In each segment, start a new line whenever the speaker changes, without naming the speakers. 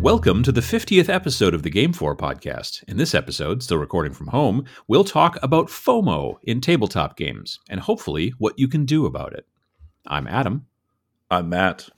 Welcome to the 50th episode of the GameFor podcast. In this episode, still recording from home, we'll talk about FOMO in tabletop games and hopefully what you can do about it. I'm Adam.
I'm Matt.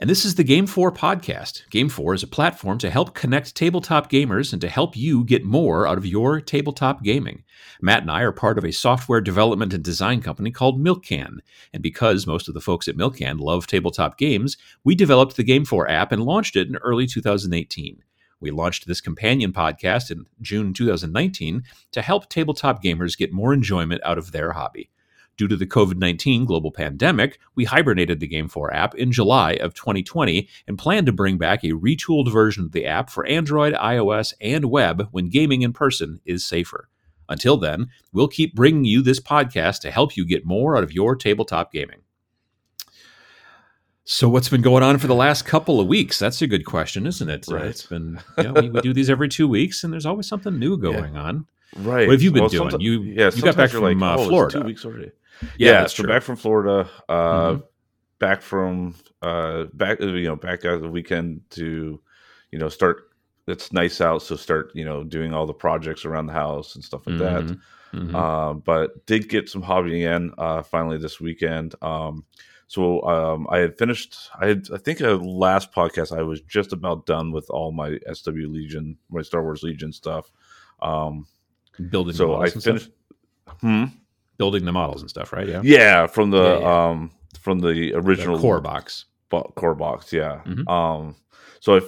And this is the GameFor podcast. GameFor is a platform to help connect tabletop gamers and to help you get more out of your tabletop gaming. Matt and I are part of a software development and design company called Milkcan. And because most of the folks at Milkcan love tabletop games, we developed the GameFor app and launched it in early 2018. We launched this companion podcast in June 2019 to help tabletop gamers get more enjoyment out of their hobby. Due to the COVID 19 global pandemic, we hibernated the GameFor app in July of 2020 and plan to bring back a retooled version of the app for Android, iOS, and web when gaming in person is safer. Until then, we'll keep bringing you this podcast to help you get more out of your tabletop gaming. So, what's been going on for the last couple of weeks? That's a good question, isn't it?
Right.
Uh, it's been, yeah, we, we do these every two weeks, and there's always something new going on.
Right.
What have you been
Well,
doing? You-
yeah,
you got back from, uh,
oh,
Florida.
two weeks already.
Yeah,
Yeah, so
true.
back from Florida. Uh,
Mhm.
Back from uh, back you know back out the weekend to you know start. It's nice out, so start you know doing all the projects around the house and stuff like that.
Mhm. Mhm.
Uh, but did get some hobbying in uh, finally this weekend. Um, so um, I had finished. I had, I think uh, last podcast I was just about done with all my SW Legion, my Star Wars Legion stuff. Um,
building
so I finished. Hmm?
Building the models and stuff, right? Yeah.
Yeah, from the
Yeah, yeah.
um from the
The
original
core box.
bo- core box. Yeah.
Mhm.
Um. So if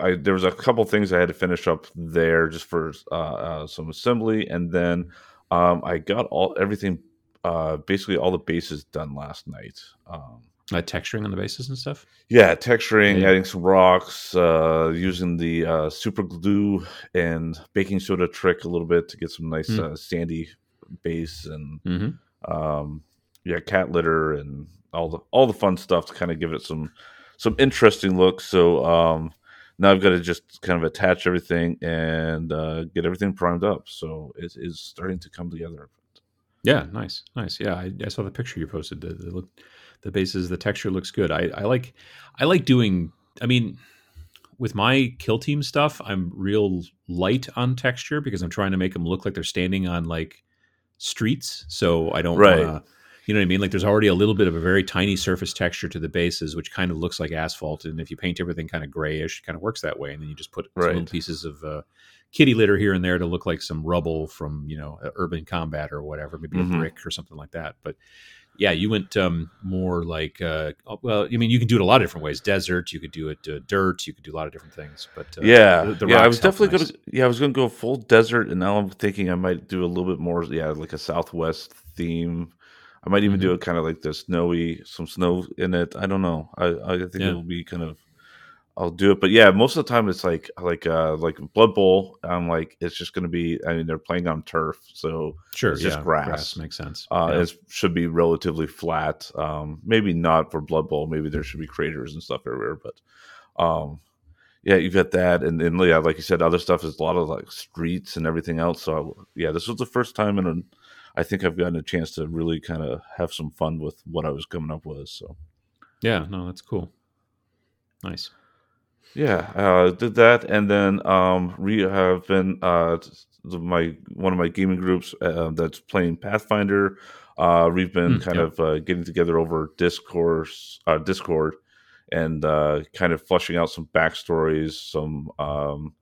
I there was a couple things I had to finish up there just for uh, uh some assembly, and then um I got all everything uh basically all the bases done last night. Um.
Uh, texturing on the bases and stuff.
Yeah, texturing,
Yeah.
adding some rocks, uh, using the uh, super glue and baking soda trick a little bit to get some nice
Mm.
uh, sandy base and
Mm-hmm.
um, yeah, cat litter and all the all the fun stuff to kind of give it some some interesting look. So um, now I've got to just kind of attach everything and uh, get everything primed up. So it is starting to come together.
Yeah, nice, nice. Yeah, I, I saw the picture you posted. The, the look, the bases, the texture looks good. I, I like, I like doing. I mean, with my kill team stuff, I'm real light on texture because I'm trying to make them look like they're standing on like streets. So I don't,
Right.
wanna- you know what I mean? Like there's already a little bit of a very tiny surface texture to the bases, which kind of looks like asphalt. And if you paint everything kind of grayish, it kind of works that way. And then you just put
Right.
little pieces of uh, kitty litter here and there to look like some rubble from you know urban combat or whatever, maybe
Mhm.
a brick or something like that. But yeah, you went um, more like uh, well, I mean, you can do it a lot of different ways. Desert, you could do it uh, dirt, you could do a lot of different things. But uh,
yeah,
the- the
yeah. I was definitely
nice.
gonna. Yeah, I was gonna go full desert, and now I'm thinking I might do a little bit more. Yeah, like a Southwest theme. I might even do it kind of like the snowy, some snow in it. I don't know. I I think
Yeah.
it'll be kind of. I'll do it, but yeah, most of the time it's like like uh like Blood Bowl. I'm like it's just gonna be. I mean, they're playing on turf, so
Sure,
it's just
yeah,
grass.
makes sense.
uh,
yeah.
it should be relatively flat. Um, maybe not for Blood Bowl. Maybe there should be craters and stuff everywhere. But um, yeah, you got that, and then yeah, like you said, other stuff is a lot of like streets and everything else. So yeah, this was the first time in a, I think I've gotten a chance to really kind of have some fun with what I was coming up with. So
yeah, no, that's cool. Nice.
Yeah, uh, did that, and then um, we have been uh, the- my one of my gaming groups uh, that's playing Pathfinder. Uh, we've been
Mm,
kind
yeah.
of uh, getting together over discourse, uh, Discord, and uh, kind of flushing out some backstories. Some, um,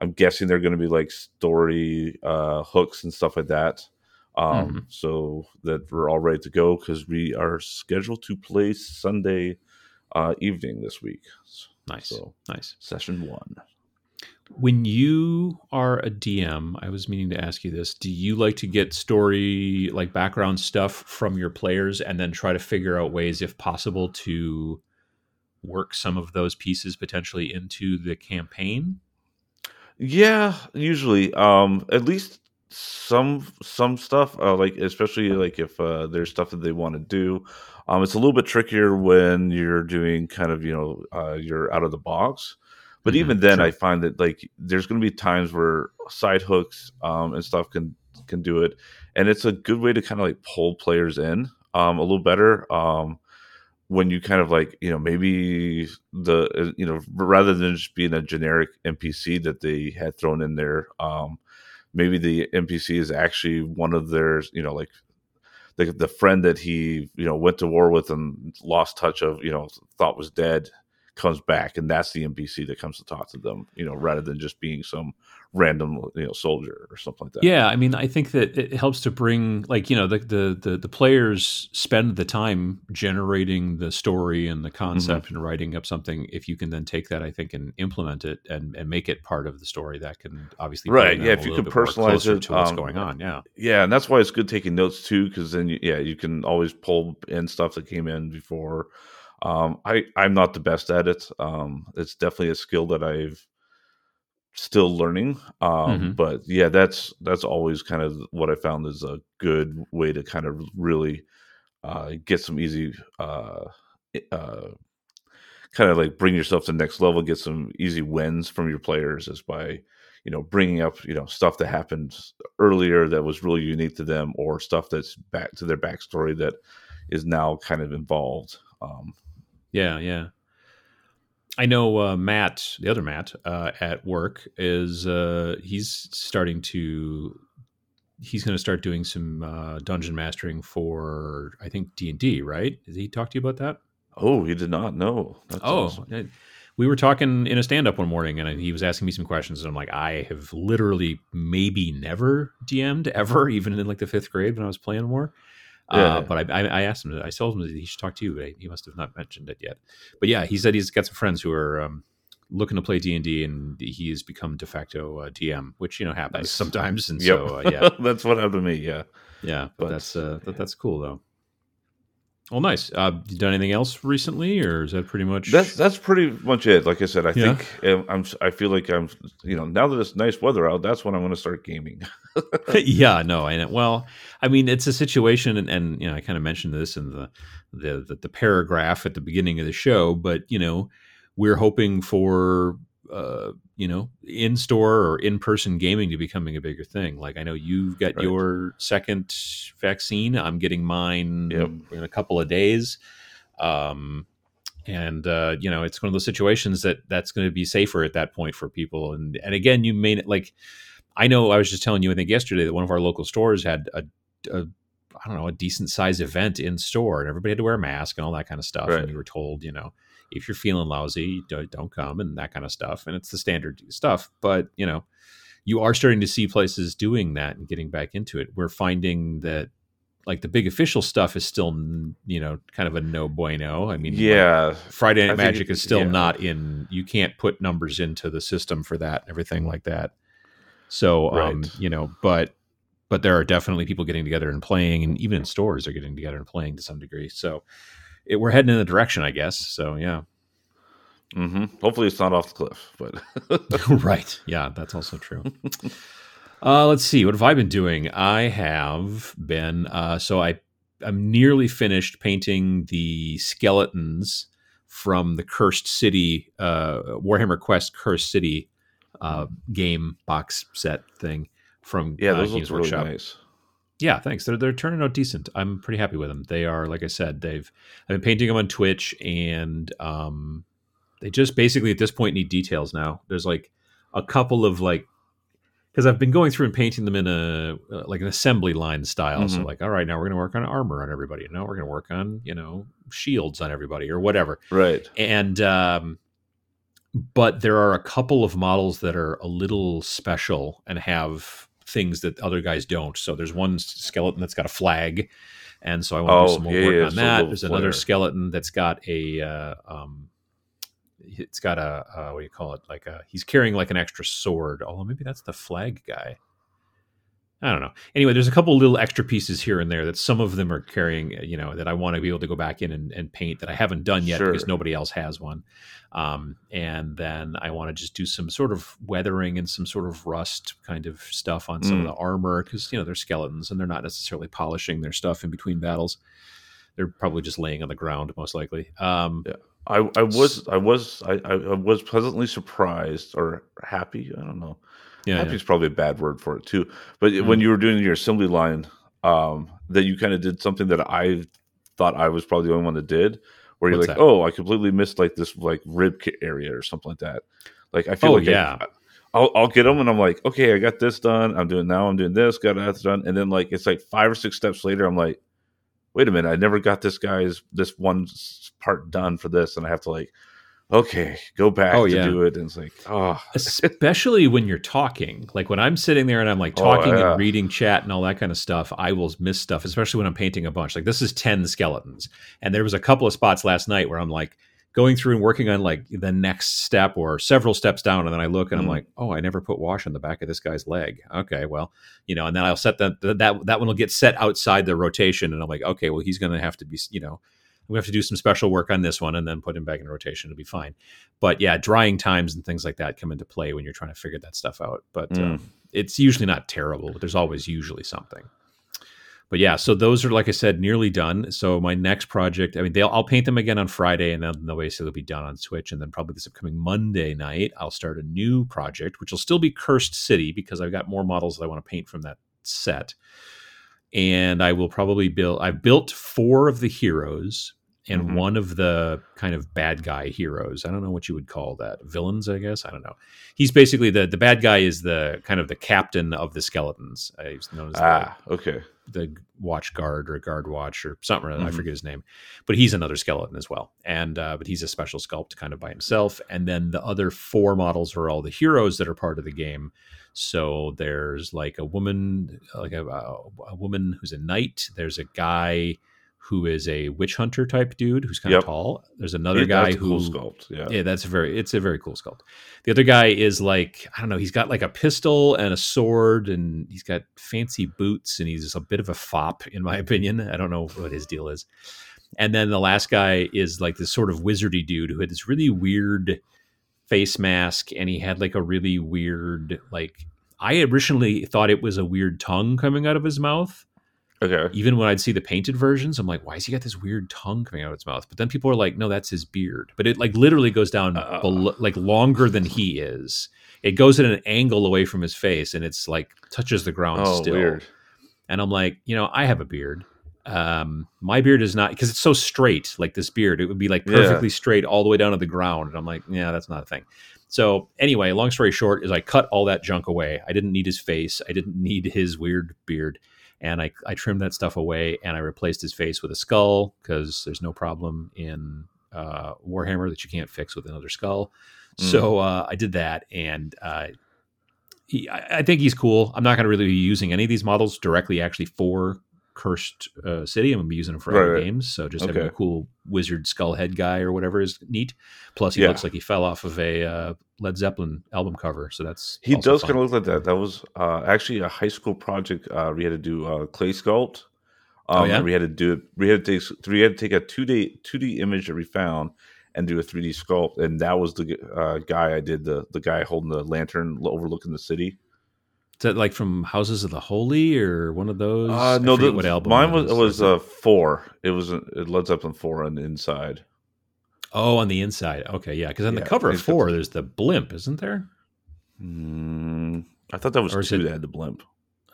I'm guessing they're going to be like story uh, hooks and stuff like that. Um,
Mhm.
So that we're all ready to go because we are scheduled to play Sunday uh, evening this week.
Nice.
So
Nice.
session one.
When you are a DM, I was meaning to ask you this. Do you like to get story, like background stuff from your players and then try to figure out ways, if possible, to work some of those pieces potentially into the campaign?
Yeah, usually. Um, at least some some stuff. Uh, like especially like if uh, there's stuff that they want to do. Um, it's a little bit trickier when you're doing kind of you know uh, you're out of the box. But
Mhm,
even then,
sure.
I find that like there's going to be times where side hooks um, and stuff can can do it, and it's a good way to kind of like pull players in um, a little better. Um, when you kind of like you know maybe the uh, you know rather than just being a generic npc that they had thrown in there um maybe the npc is actually one of their you know like the, the friend that he you know went to war with and lost touch of you know thought was dead comes back and that's the npc that comes to talk to them you know rather than just being some random you know soldier or something like that
yeah i mean i think that it helps to bring like you know the the the, the players spend the time generating the story and the concept mm-hmm. and writing up something if you can then take that i think and implement it and and make it part of the story that can obviously
right yeah if you can personalize it
to what's um, going on yeah
yeah and that's why it's good taking notes too because then you, yeah you can always pull in stuff that came in before um, I I'm not the best at it. Um, it's definitely a skill that I've still learning. Um, mm-hmm. But yeah, that's that's always kind of what I found is a good way to kind of really uh, get some easy, uh, uh, kind of like bring yourself to the next level, get some easy wins from your players, is by you know bringing up you know stuff that happened earlier that was really unique to them, or stuff that's back to their backstory that is now kind of involved. Um,
yeah, yeah. I know uh, Matt, the other Matt uh, at work, is uh, he's starting to. He's going to start doing some uh, dungeon mastering for I think D and D. Right? Did he talk to you about that?
Oh, he did not. know.
That's oh, awesome. we were talking in a stand up one morning, and he was asking me some questions, and I'm like, I have literally maybe never DM'd ever, even in like the fifth grade when I was playing more. Yeah. Uh, but I, I, asked him, I told him he should talk to you, but he must have not mentioned it yet. But yeah, he said he's got some friends who are um, looking to play D and D, and he has become de facto uh, DM, which you know happens nice. sometimes. And yep. so, uh, yeah,
that's what happened to me. Yeah,
yeah, but, but that's uh, that, that's cool though. Well, nice. Uh, you done anything else recently, or is that pretty much?
That's that's pretty much it. Like I said, I yeah. think um, I'm. I feel like I'm. You know, now that it's nice weather out, that's when I'm going to start gaming.
yeah, no, know. Well, I mean, it's a situation, and, and you know, I kind of mentioned this in the, the the the paragraph at the beginning of the show, but you know, we're hoping for uh, you know, in store or in person gaming to becoming a bigger thing. Like I know you've got right. your second vaccine. I'm getting mine yep. in a couple of days. Um, and uh, you know, it's one of those situations that that's going to be safer at that point for people. And and again, you may like. I know I was just telling you, I think yesterday that one of our local stores had a, a I don't know, a decent size event in store and everybody had to wear a mask and all that kind of stuff. Right. And you were told, you know, if you're feeling lousy, don't, don't come and that kind of stuff. And it's the standard stuff. But, you know, you are starting to see places doing that and getting back into it. We're finding that like the big official stuff is still, you know, kind of a no bueno. I mean,
yeah,
like Friday Night Magic is still yeah. not in, you can't put numbers into the system for that and everything like that. So, um, right. um, you know, but, but there are definitely people getting together and playing, and even in stores, they're getting together and playing to some degree. So, it, we're heading in the direction, I guess. So yeah.
Mm-hmm. Hopefully, it's not off the cliff,
but right, yeah, that's also true. uh, let's see, what have I been doing? I have been uh, so I I'm nearly finished painting the skeletons from the Cursed City uh, Warhammer Quest Cursed City uh, game box set thing from
yeah, those uh, Games look Workshop. Really nice
yeah, thanks. They're they're turning out decent. I'm pretty happy with them. They are, like I said, they've I've been painting them on Twitch, and um, they just basically at this point need details now. There's like a couple of like because I've been going through and painting them in a uh, like an assembly line style. Mm-hmm. So like, all right, now we're going to work on armor on everybody. Now we're going to work on you know shields on everybody or whatever.
Right.
And um, but there are a couple of models that are a little special and have things that other guys don't. So there's one skeleton that's got a flag, and so I want to oh, do some more yeah, work yeah, on that. There's another skeleton that's got a uh, um, it's got a uh, what do you call it? Like a he's carrying like an extra sword. Although maybe that's the flag guy. I don't know. Anyway, there's a couple little extra pieces here and there that some of them are carrying, you know, that I want to be able to go back in and, and paint that I haven't done yet sure. because nobody else has one. Um, and then I want to just do some sort of weathering and some sort of rust kind of stuff on some mm. of the armor because, you know, they're skeletons and they're not necessarily polishing their stuff in between battles. They're probably just laying on the ground, most likely. Um,
yeah. I, I was I was I, I was pleasantly surprised or happy. I don't know yeah, happy yeah. is probably a bad word for it too. But mm. when you were doing your assembly line, um, that you kind of did something that I thought I was probably the only one that did, where you're
What's
like,
that?
oh, I completely missed like this like rib kit area or something like that. Like I feel
Oh,
like
yeah.
I'll I'll get them and I'm like, okay, I got this done. I'm doing now. I'm doing this. Got that done. And then like it's like five or six steps later, I'm like, wait a minute, I never got this guy's this one part done for this, and I have to like, okay, go back
Oh,
to do it. And it's like, oh,
especially when you're talking. Like when i'm sitting there and i'm like
Oh,
talking
yeah.
and reading chat and all that kind of stuff i will miss stuff especially when i'm painting a bunch. Like this is 10 skeletons. And there was a couple of spots last night where i'm like going through and working on like the next step or several steps down. And then i look and i'm
Mm.
like oh i never put wash on the back of this guy's leg. Okay well you know and then i'll set that that that one will get set outside the rotation. And i'm like okay well he's going to have to be you know we have to do some special work on this one and then put him back in rotation. It'll be fine. But yeah drying times and things like that come into play when you're trying to figure that stuff out. But
Mm.
um, it's usually not terrible but there's always usually something. But yeah so those are like i said nearly done. So my next project i mean they'll i'll paint them again on friday and then they'll basically be done on Twitch. And then probably this upcoming monday night i'll start a new project which will still be cursed city because i've got more models that i want to paint from that set. And i will probably build i've built four of the heroes and
Mhm.
one of the kind of bad guy heroes. I don't know what you would call that. Villains, I guess. I don't know. He's basically the the bad guy is the kind of the captain of the skeletons. Uh, He's known as the,
ah, okay,
the watch guard or guard watch or something. other. I forget his name, but he's another skeleton as well. And uh, but he's a special sculpt kind of by himself. And then the other four models are all the heroes that are part of the game. So there's like a woman, like a, a woman who's a knight. There's a guy who is a witch hunter type dude who's kind
Yep.
of tall. There's another
Yeah,
guy who
cool sculpt. Yeah,
yeah, that's a very it's a very cool sculpt. The other guy is like I don't know, he's got like a pistol and a sword and he's got fancy boots and he's a bit of a fop in my opinion. I don't know what his deal is. And then the last guy is like this sort of wizardy dude who had this really weird face mask and he had like a really weird like I originally thought it was a weird tongue coming out of his mouth
okay.
even when I'd see the painted versions, I'm like, why has he got this weird tongue coming out of his mouth? But then people are like, no, that's his beard. But it like literally goes down
Uh.
belo- like longer than he is. It goes at an angle away from his face, and it's like touches the ground
Oh,
still.
weird.
And I'm like, you know, I have a beard. Um, my beard is not because it's so straight, like this beard. It would be like
Yeah.
perfectly straight all the way down to the ground. And I'm like, yeah, that's not a thing. So anyway, long story short is I cut all that junk away. I didn't need his face. I didn't need his weird beard. And I, I trimmed that stuff away and I replaced his face with a skull because there's no problem in uh, Warhammer that you can't fix with another skull.
Mm.
So uh, I did that and uh, he, I, I think he's cool. I'm not going to really be using any of these models directly actually for Cursed uh, City. I'm to be using them for other
Right, right.
games. So just having a cool wizard skull head guy or whatever is neat. Plus, he
Yeah.
looks like he fell off of a uh, Led Zeppelin album cover. So that's
He does kind of look like that. That was uh, actually a high school project. Uh, we had to do uh, clay sculpt. Um,
Oh, yeah?
we had to do it. We had to take. We had to take a two D two D image that we found and do a three D sculpt. And that was the uh, guy I did the the guy holding the lantern overlooking the city.
Is that like from Houses of the Holy or one of those?
Uh, no, the,
what album
mine was it was uh, four. It was a, it Led Zeppelin four on the inside.
oh, on the inside. Okay, yeah, because on the cover of four, there's the blimp, isn't there?
Mm, I thought that was
Or
two
it-
that had the blimp.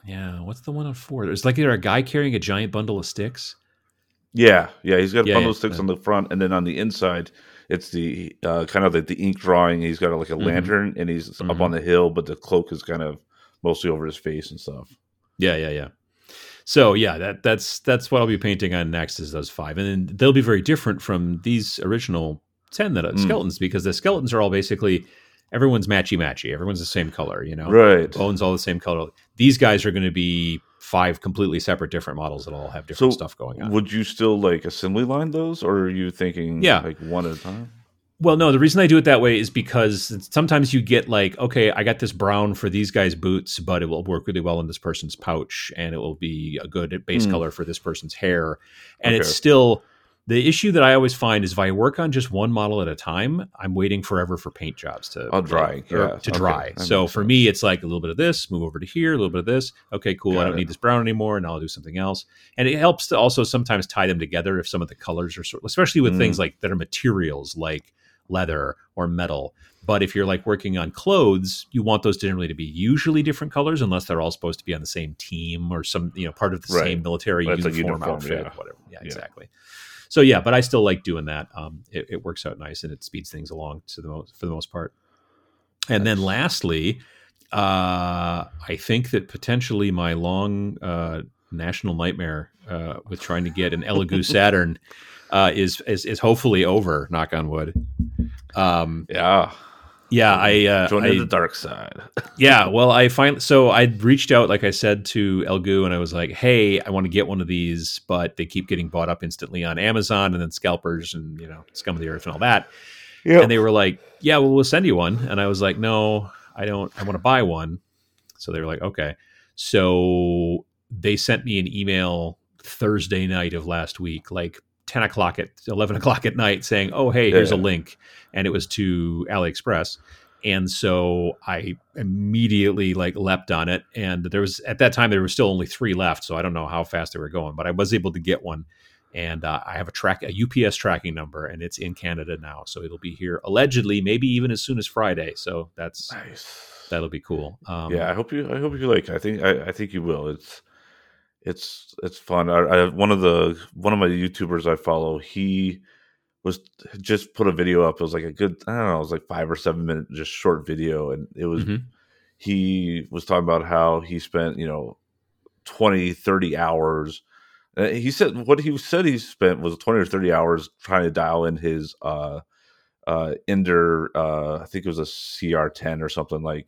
Yeah, what's the one on four? It's like either a guy carrying a giant bundle of sticks.
Yeah, yeah, he's got a
Yeah,
bundle
yeah,
of sticks
yeah.
on the front, and then on the inside, it's the uh, kind of like the ink drawing. He's got like a
Mhm.
lantern, and he's up
Mhm.
on the hill, but the cloak is kind of mostly over his face and stuff.
Yeah, yeah, yeah. So yeah, that that's that's what I'll be painting on next is those five, and then they'll be very different from these original ten that are
Mm.
skeletons because the skeletons are all basically everyone's matchy matchy. Everyone's the same color, you know.
Right.
Bones all the same color. These guys are going to be five completely separate different models that all have different
So,
stuff going on.
Would you still like assembly line those, or are you thinking
Yeah.
like one at a time?
Well, no, the reason I do it that way is because sometimes you get like, okay, I got this brown for these guys' boots, but it will work really well in this person's pouch, and it will be a good base
Hmm.
color for this person's hair. And it's still the issue that I always find is if I work on just one model at a time, I'm waiting forever for paint jobs to
Oh, dry, yeah,
to dry.
that
So for
sense.
me, it's like a little bit of this, move over to here, a little bit of this. Okay, cool. I don't
it.
need this brown anymore, and I'll do something else. And it helps to also sometimes tie them together if some of the colors are, sort especially with
Mm.
things like that are materials like leather or metal. But if you're like working on clothes, you want those generally to be usually different colors, unless they're all supposed to be on the same team or some, you know, part of the
Right.
same military uniform,
uniform,
outfit,
yeah.
whatever. Yeah,
Yeah.
exactly. so yeah, but I still like doing that. Um, it, it works out nice and it speeds things along to the most for the most part. And then lastly, uh, I think that potentially my long uh, national nightmare uh, with trying to get an Elegoo Saturn uh, is, is is hopefully over. Knock on wood. Um,
Yeah.
yeah, I uh,
Join
I-
the dark side.
yeah, well, I finally so I reached out, like I said, to Elegoo, and I was like, "Hey, I want to get one of these, but they keep getting bought up instantly on Amazon, and then scalpers, and you know, scum of the earth, and all that."
Yeah.
And they were like, "Yeah, well, we'll send you one," and I was like, "No, I don't. I want to buy one." So they were like, "Okay." So they sent me an email Thursday night of last week, like ten o'clock at eleven o'clock at night, saying, "Oh, hey, here's a link," and it was to AliExpress and so I immediately like leapt on it. And there was at that time there were still only three left, so I don't know how fast they were going, but I was able to get one. And uh, I have a track a UPS tracking number, and it's in Canada now, so it'll be here allegedly, maybe even as soon as Friday. So that's
Nice.
that'll be cool. Um,
yeah, I hope you. I hope you like. I think. I, I think you will. It's. It's it's fun. I, I one of the one of my YouTubers I follow. He was just put a video up. It was like a good. I don't know. It was like five or seven minute, just short video, and it was.
Mhm.
He was talking about how he spent you know 20, 30 hours. Uh, he said what he said he spent was twenty or thirty hours trying to dial in his uh uh Ender. Uh, I think it was a CR10 or something like.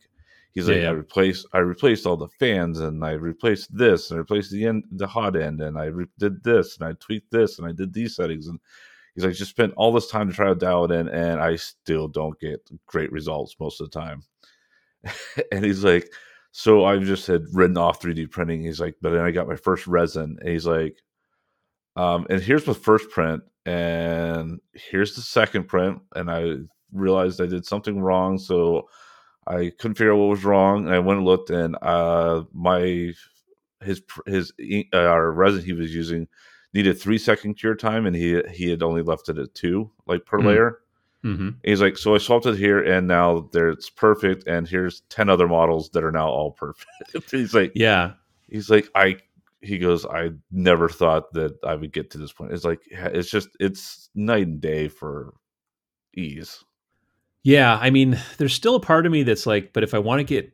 He's
Yeah,
like,
yeah.
I replaced, I replaced all the fans, and I replaced this, and I replaced the end, the hot end, and I re- did this, and I tweaked this, and I did these settings, and he's like, just spent all this time to try to dial it in, and I still don't get great results most of the time. and he's like, so I just had written off 3D printing. He's like, but then I got my first resin, and he's like, um, and here's my first print, and here's the second print, and I realized I did something wrong, so I couldn't figure out what was wrong, and I went and looked, and uh, my his his uh, resin he was using needed three second cure time, and he he had only left it at two, like per
Hmm.
layer.
Mhm.
He's like, so I swapped it here, and now there it's perfect, and here's ten other models that are now all perfect. he's like,
yeah,
he's like, I. He goes, I never thought that I would get to this point. It's like, it's just, it's night and day for ease.
Yeah, I mean, there's still a part of me that's like, but if I want to get,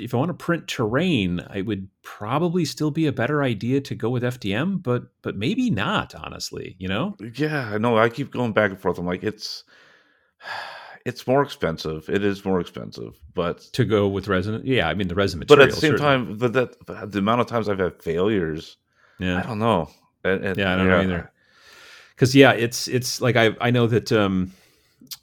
if I want to print terrain, I would probably still be a better idea to go with FDM, but but maybe not, honestly. You know?
Yeah, I know. I keep going back and forth. I'm like, it's it's more expensive. It is more expensive, but
To go with resin, yeah. I mean, the resin material, but
at the same
certainly.
time, but that but the amount of times I've had failures,
yeah, I
don't know. And, and-
yeah, I don't know either. Because yeah, it's it's like I I know that um,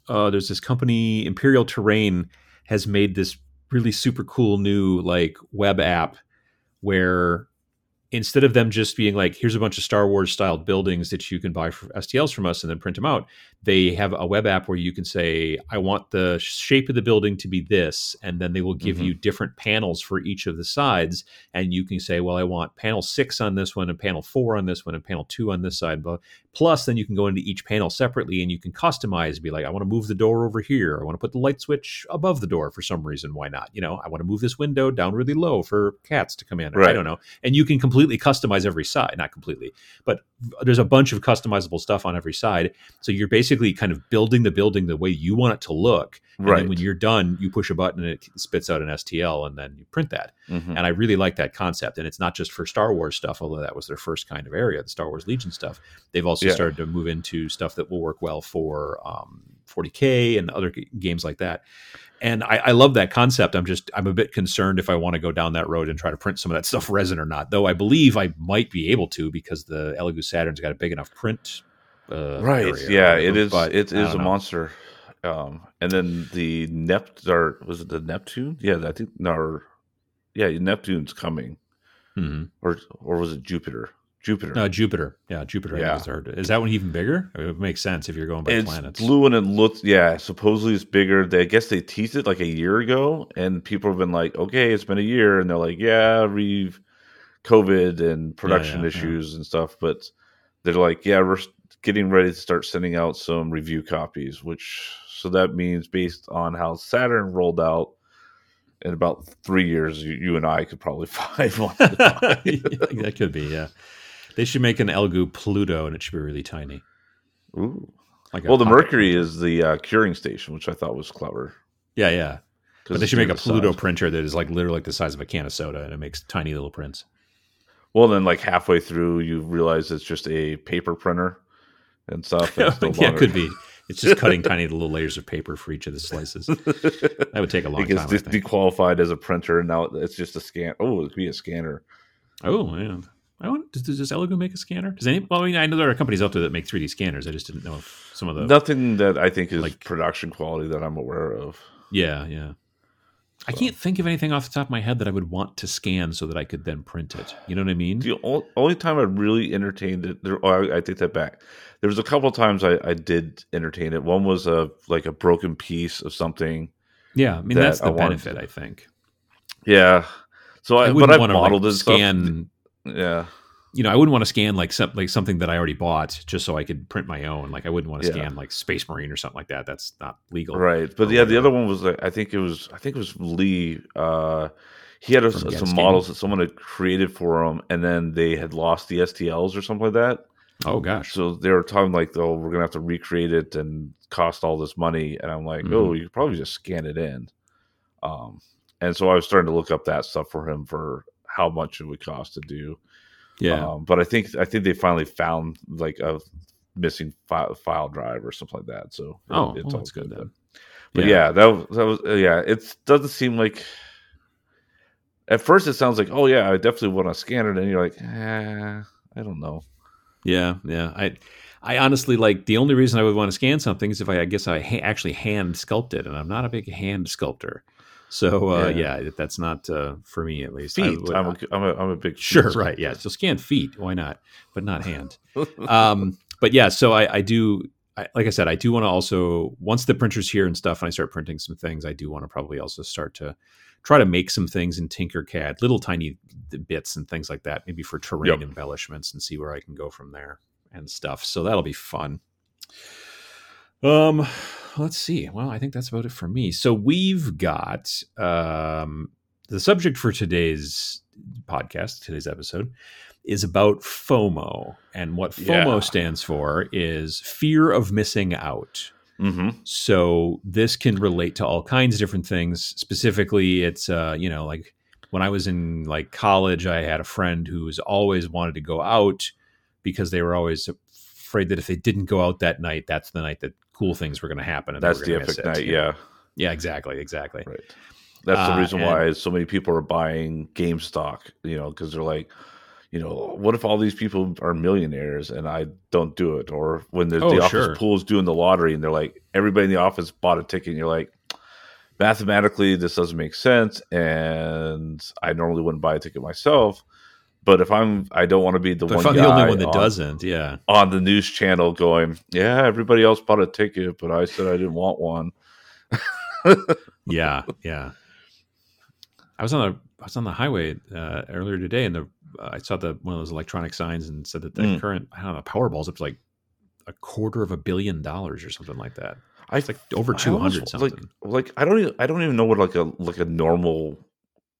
uh, there's this company Imperial Terrain has made this really super cool new like web app where instead of them just being like here's a bunch of Star Wars styled buildings that you can buy for STLs from us and then print them out they have a web app where you can say I want the shape of the building to be this and then they will give
Mhm.
you different panels for each of the sides and you can say well I want panel 6 on this one and panel 4 on this one and panel 2 on this side. But plus then you can go into each panel separately and you can customize be like I want to move the door over here. I want to put the light switch above the door for some reason. Why not? You know I want to move this window down really low for cats to come in or I don't know. And you can completely customize every side not completely but there's a bunch of customizable stuff on every side. So you're basically kind of building the building the way you want it to look and
Right.
then when you're done you push a button and it spits out an STL and then you print that
Mhm.
and I really like that concept. And it's not just for Star Wars stuff, although that was their first kind of area, the Star Wars Legion stuff. They've also
Yeah.
started to move into stuff that will work well for um, 40k and other g- games like that. And I, I love that concept. I'm just I'm a bit concerned if I want to go down that road and try to print some of that stuff resin or not. Though I believe I might be able to because the Elegoo Saturn's got a big enough print. Uh,
right.
area
Yeah,
whatever,
it is.
but
It
I
is
don't
a
know.
monster. Um, and then the Nept or was it the Neptune? Yeah, I think no. Yeah, Neptune's coming,
Mhm.
or or was it Jupiter? Jupiter.
Uh, Jupiter, yeah, Jupiter.
Yeah.
Yeah. Is, third. is that one even bigger? It makes sense if you're going by
it's
planets.
blue and it looks yeah supposedly it's bigger they I guess they teased it like a year ago and people have been like okay it's been a year and they're like yeah we've covid and production
yeah, yeah.
issues and stuff but they're like yeah we're s- getting ready to start sending out some review copies which so that means based on how saturn rolled out in about three years you, you and i could probably find one
that could be, yeah. They should make an Elegoo Pluto, and it should be really tiny.
Ooh.
Like
Well, the Mercury
printer.
is the uh, curing station, which I thought was clever.
Yeah, yeah. But they should make a Pluto
size.
printer that is like literally like the size of a can of soda, and it makes tiny little prints.
Well, then like halfway through, you realize it's just a paper printer and stuff. and it's
yeah, it could be. It's just cutting tiny little layers of paper for each of the slices. That would take a long
it gets
time. I
dis-
think.
dequalified as a printer, and now it's just a scan. Oh, it could be a scanner.
Oh, man, I want, does, does Elegoo make a scanner? Does any? Well, I mean, I know there are companies out there that make 3D scanners. I just didn't know if some of the.
Nothing that I think is
like-
production quality that I'm aware of.
Yeah, yeah. I can't think of anything off the top of my head that I would want to scan so that I could then print it. You know what I mean?
The only time I really entertained it, there, oh, I, I take that back. There was a couple of times I, I did entertain it. One was a like a broken piece of something.
Yeah, I mean
that
that's the
I
benefit.
to-
I think.
Yeah. So I,
I wouldn't want to like,
and stuff.
scan.
Yeah.
You know, I wouldn't want to scan like some, like something that I already bought just so I could print my own. Like I wouldn't want to
Yeah.
scan like Space Marine or something like that. That's not legal.
Right. But yeah, the other one was like I think it was I think it was Lee. Uh, he had a, some models that someone had created for him, and then they had lost the STLs or something like that.
Oh gosh.
So they were talking like, "Oh, we're gonna have to recreate it and cost all this money." And I'm like,
Mhm.
"Oh, you could probably just scan it in." Um, and so I was starting to look up that stuff for him for how much it would cost to do.
Yeah.
Um, but I think I think they finally found like a missing file, file drive or something like that. So
oh,
it's
well,
all
good then.
But yeah, that was, that was yeah. It doesn't seem like. At first, it sounds like, oh yeah, I definitely want to scan it, and you're like, eh, I don't know.
Yeah, yeah. I, I honestly like the only reason I would want to scan something is if I, I guess I ha- actually hand sculpted, and I'm not a big hand sculptor, so uh,
Yeah.
yeah. that's not uh, for me at least. I
Feet.
would-
I'm a, I'm a, I'm a big
sure, right? Yeah, so scan feet, why not? But not hand. um, but yeah, so I, I do. I, like I said, I do want to also once the printer's here and stuff, and I start printing some things, I do want to probably also start to try to make some things in Tinkercad, little tiny bits and things like that, maybe for terrain
Yep.
embellishments, and see where I can go from there and stuff. So that'll be fun. Um, let's see. Well, I think that's about it for me. So we've got um the subject for today's podcast, today's episode, is about FOMO. And what FOMO
Yeah.
stands for is fear of missing out.
hmm
So this can relate to all kinds of different things. Specifically, it's uh, you know, like when I was in like college, I had a friend who was always wanted to go out because they were always afraid that if they didn't go out that night, that's the night that cool things were going to happen. And they
That's
were
the epic night. Yeah,
yeah, exactly, exactly.
right. That's
Uh,
the reason
and-
why so many people are buying game stock. You know, because they're like, you know, what if all these people are millionaires and I don't do it? Or when the,
Oh,
the office
sure.
pool is doing the lottery and they're like, everybody in the office bought a ticket, and you're like. Mathematically, this doesn't make sense, and I normally wouldn't buy a ticket myself. But if I'm, I don't want to be the
But
one
the only one that
on-
doesn't, yeah.
on the news channel going, "Yeah, everybody else bought a ticket, but I said I didn't want one."
yeah, yeah. I was on the I was on the highway uh, earlier today, and the I saw the one of those electronic signs and said that the
Mm.
current I don't know Powerball's up to like a quarter of a billion dollars or something like that.
I
It's like over two hundred something.
Like, like I don't even I don't even know what like a like a normal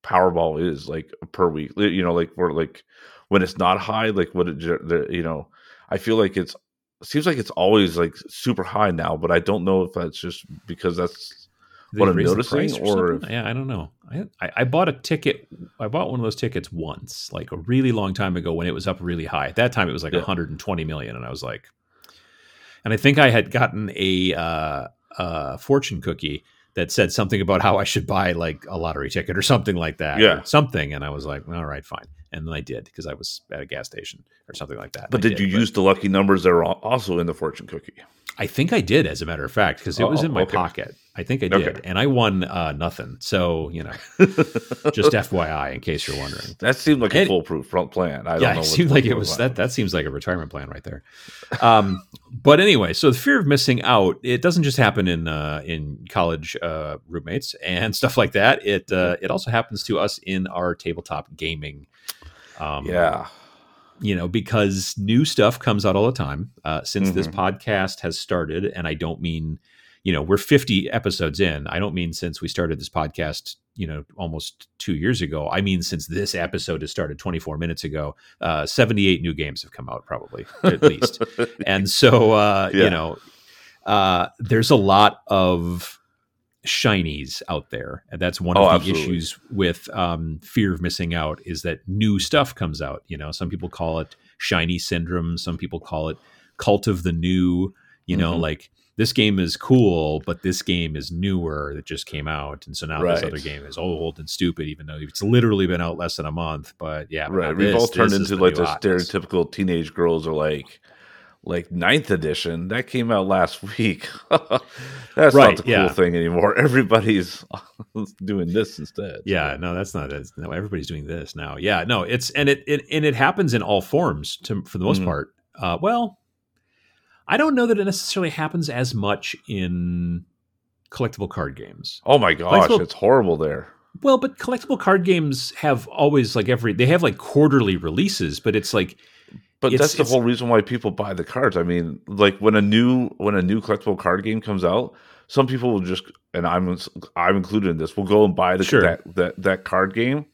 Powerball is like per week. You know, like where like when it's not high, like what it you know, I feel like it's seems like it's always like super high now, but I don't know if that's just because that's what I'm noticing, or
something? yeah, I don't know. I, I I bought a ticket. I bought one of those tickets once, like a really long time ago when it was up really high. At that time, it was like
Yeah.
120 million, and I was like, and I think I had gotten a uh, uh, fortune cookie that said something about how I should buy like a lottery ticket or something like that.
Yeah.
something, and I was like, all right, fine, and then I did because I was at a gas station or something like that.
but
I
did you
but
use the lucky numbers that are also in the fortune cookie?
I think I did, as a matter of fact, because it was
Oh,
in my
okay.
pocket. I think I did,
Okay.
and I won uh, nothing. So you know, just FYI, in case you're wondering.
that seemed like a foolproof front plan. I don't
yeah, it seemed like it
was
was that. That seems like a retirement plan right there. Um, but anyway, so the fear of missing out it doesn't just happen in uh, in college uh, roommates and stuff like that. It uh, it also happens to us in our tabletop gaming. Um,
Yeah,
you know, because new stuff comes out all the time. Uh, since this
Mhm.
podcast has started, and I don't mean, you know we're 50 episodes in i don't mean since we started this podcast you know almost two years ago i mean since this episode has started 24 minutes ago uh, 78 new games have come out probably at least and so uh,
Yeah.
you know uh, there's a lot of shinies out there and that's one of
Oh,
the
absolutely.
issues with um, fear of missing out is that new stuff comes out you know some people call it shiny syndrome some people call it cult of the new you know
Mhm.
like this game is cool but this game is newer that just came out and so now this other game is old and stupid even though it's literally been out less than a month but yeah but
right. We've
this-
all turned into like the
hotness.
stereotypical teenage girls are like, like ninth edition that came out last week. That's
Right,
not the cool
yeah.
thing anymore. Everybody's doing this instead.
Yeah, no, that's not it. No, everybody's doing this now. Yeah, no, it's and it, it and it happens in all forms to, for the most
Mhm.
part. Uh, well, I don't know that it necessarily happens as much in collectible card games.
Oh my gosh, it's horrible there.
Well, but collectible card games have always like every they have like quarterly releases, but it's like
But
It's-
that's the whole reason why people buy the cards. I mean, like when a new when a new collectible card game comes out, some people will just and I'm I'm included in this. Will go and buy the
Sure.
that, that that card game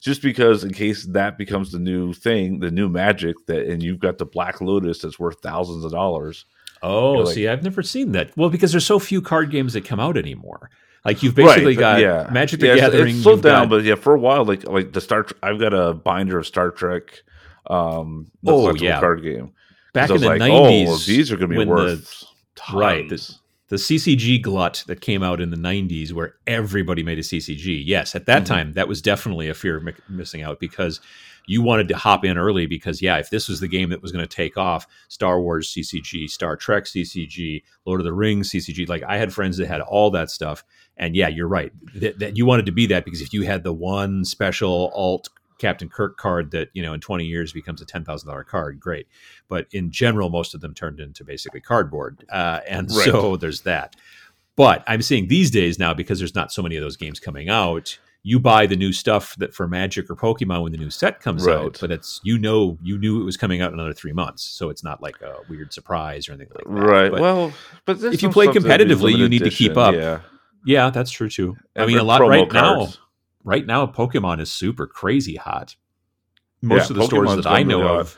just because in case that becomes the new thing, the new magic that and you've got the Black Lotus that's worth thousands of dollars.
oh,
like-
see, I've never seen that. Well, because there's so few card games that come out anymore. Like you've basically
Right,
got
yeah.
Magic the
Yeah, it's-
Gathering.
It's slowed down,
got-
but yeah, for a while, like like the Star. I've got a binder of Star Trek. Um, the
Oh, yeah.
card game.
back in the
like,
nineties,
oh, well, these are going to be worth
the- right,
tons.
the CCG glut that came out in the 90s where everybody made a CCG. Yes, at that
Mhm.
time, that was definitely a fear of mi- missing out because you wanted to hop in early because, yeah, if this was the game that was going to take off, Star Wars CCG, Star Trek CCG, Lord of the Rings CCG, like I had friends that had all that stuff. And yeah, you're right. That, that you wanted to be that because if you had the one special alt Captain Kirk card that, you know, in 20 years becomes a $10,000 card, great but in general, most of them turned into basically cardboard. Uh, and
Right.
so there's that. But I'm seeing these days now because there's not so many of those games coming out. You buy the new stuff that for Magic or Pokemon when the new set comes
Right.
out, but it's you know you knew it was coming out in another three months, so it's not like a weird surprise or anything like that.
Right.
But
well, but
if you play
stuff that'd be
competitively, you need to keep up.
Yeah.
yeah, that's true too. I mean, a lot right now. Right now, Pokemon is super crazy hot. Most
Yeah,
of the stores that I know of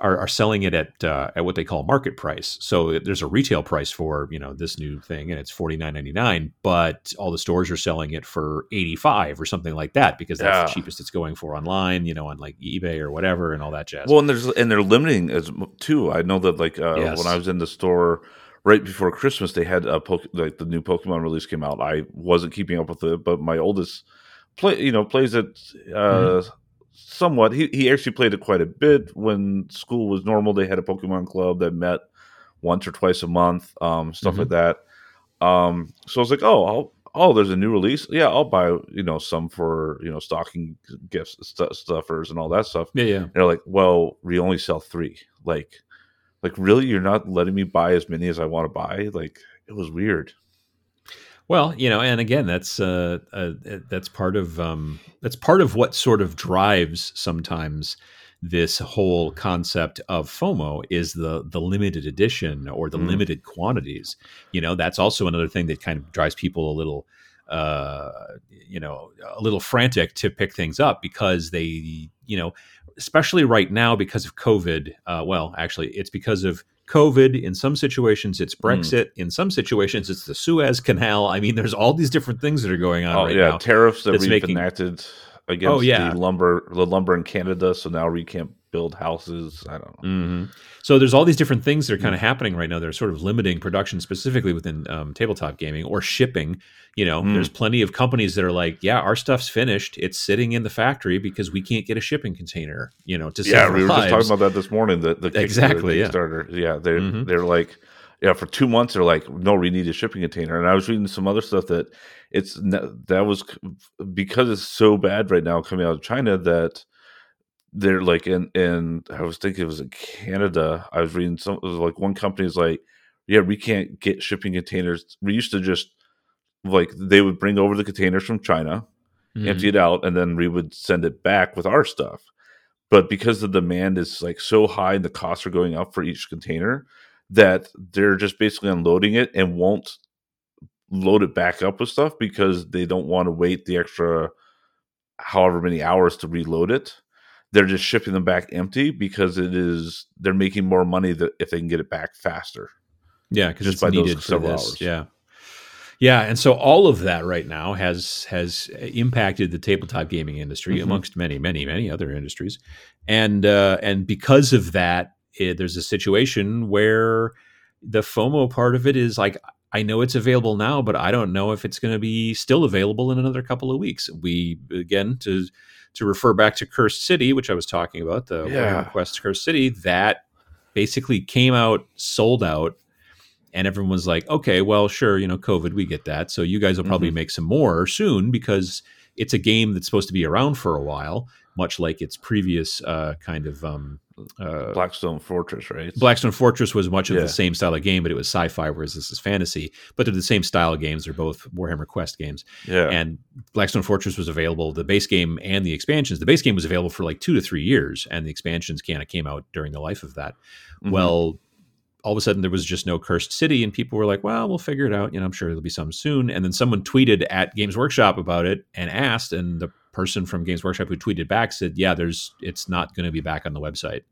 are, are selling it at uh, at what they call market price. So there's a retail price for you know this new thing, and it's forty nine ninety nine. But all the stores are selling it for eighty five or something like that because that's
Yeah.
the cheapest it's going for online. You know, on like eBay or whatever, and all that jazz.
Well, and there's and they're limiting as too. I know that like uh,
Yes.
when I was in the store right before Christmas, they had a poke, like the new Pokemon release came out. I wasn't keeping up with it, but my oldest play, you know, plays it uh,
Mm-hmm.
somewhat. He he actually played it quite a bit when school was normal. They had a Pokemon club that met once or twice a month, um, stuff
Mhm.
like that. Um, so I was like, oh, I'll, oh, there's a new release. Yeah, I'll buy you know some for you know stocking gifts, stu stuffers, and all that stuff.
yeah, yeah.
And they're like, well, we only sell three. Like, like really, you're not letting me buy as many as I want to buy. Like, it was weird.
Well, you know, and again, that's uh, uh, that's part of um, that's part of what sort of drives sometimes this whole concept of FOMO is the the limited edition or the
Mm.
limited quantities. You know, that's also another thing that kind of drives people a little, uh, you know, a little frantic to pick things up because they, you know, especially right now because of COVID. Uh, well, actually, it's because of COVID. In some situations, it's
Mm.
Brexit. In some situations, it's the Suez Canal. I mean, there's all these different things that are going on
Oh
right
yeah,
now.
tariffs that we've
making-
enacted against
Oh, yeah.
the lumber, the lumber in Canada. So now we can't build houses. I don't know.
hmm So there's all these different things that are kind of happening right now. They're sort of limiting production, specifically within um, tabletop gaming or shipping. You know,
Mm.
there's plenty of companies that are like, "Yeah, our stuff's finished. It's sitting in the factory because we can't get a shipping container." You know, to
Yeah, we were
lives.
just talking about that this morning. The, the
Exactly,
the
yeah.
Kickstarter. Yeah, they're
Mhm.
they're like, yeah, for two months they're like, no, we need a shipping container. And I was reading some other stuff that it's that was because it's so bad right now coming out of China that they're like in in I was thinking it was in Canada. I was reading some it was like one company company's like, yeah, we can't get shipping containers. We used to just like they would bring over the containers from China
Mhm.
empty it out, and then we would send it back with our stuff. But because the demand is like so high and the costs are going up for each container, that they're just basically unloading it and won't load it back up with stuff because they don't want to wait the extra however many hours to reload it. They're just shipping them back empty because it is they're making more money that if they can get it back faster.
Yeah, because it's by needed for this. Hours. Yeah. Yeah, and so all of that right now has has impacted the tabletop gaming industry mm-hmm. amongst many, many, many other industries, and uh, and because of that, it, there's a situation where the FOMO part of it is like I know it's available now, but I don't know if it's going to be still available in another couple of weeks. We again to to refer back to Cursed City, which I was talking about, the yeah. Quest Cursed City, that basically came out sold out and everyone was like, okay, well, sure, you know, COVID, we get that. So you guys will probably mm-hmm. make some more soon because it's a game that's supposed to be around for a while, much like its previous uh, kind of um,
uh, Blackstone Fortress, right?
Blackstone Fortress was much of yeah. the same style of game, but it was sci-fi, whereas this is fantasy. But they're the same style of games. They're both Warhammer Quest games.
Yeah.
And Blackstone Fortress was available, the base game and the expansions. The base game was available for like two to three years, and the expansions kind of came out during the life of that. Mm-hmm. Well, all of a sudden there was just no cursed city and people were like well we'll figure it out you know i'm sure there'll be some soon and then someone tweeted at games workshop about it and asked and the person from games workshop who tweeted back said yeah there's it's not going to be back on the website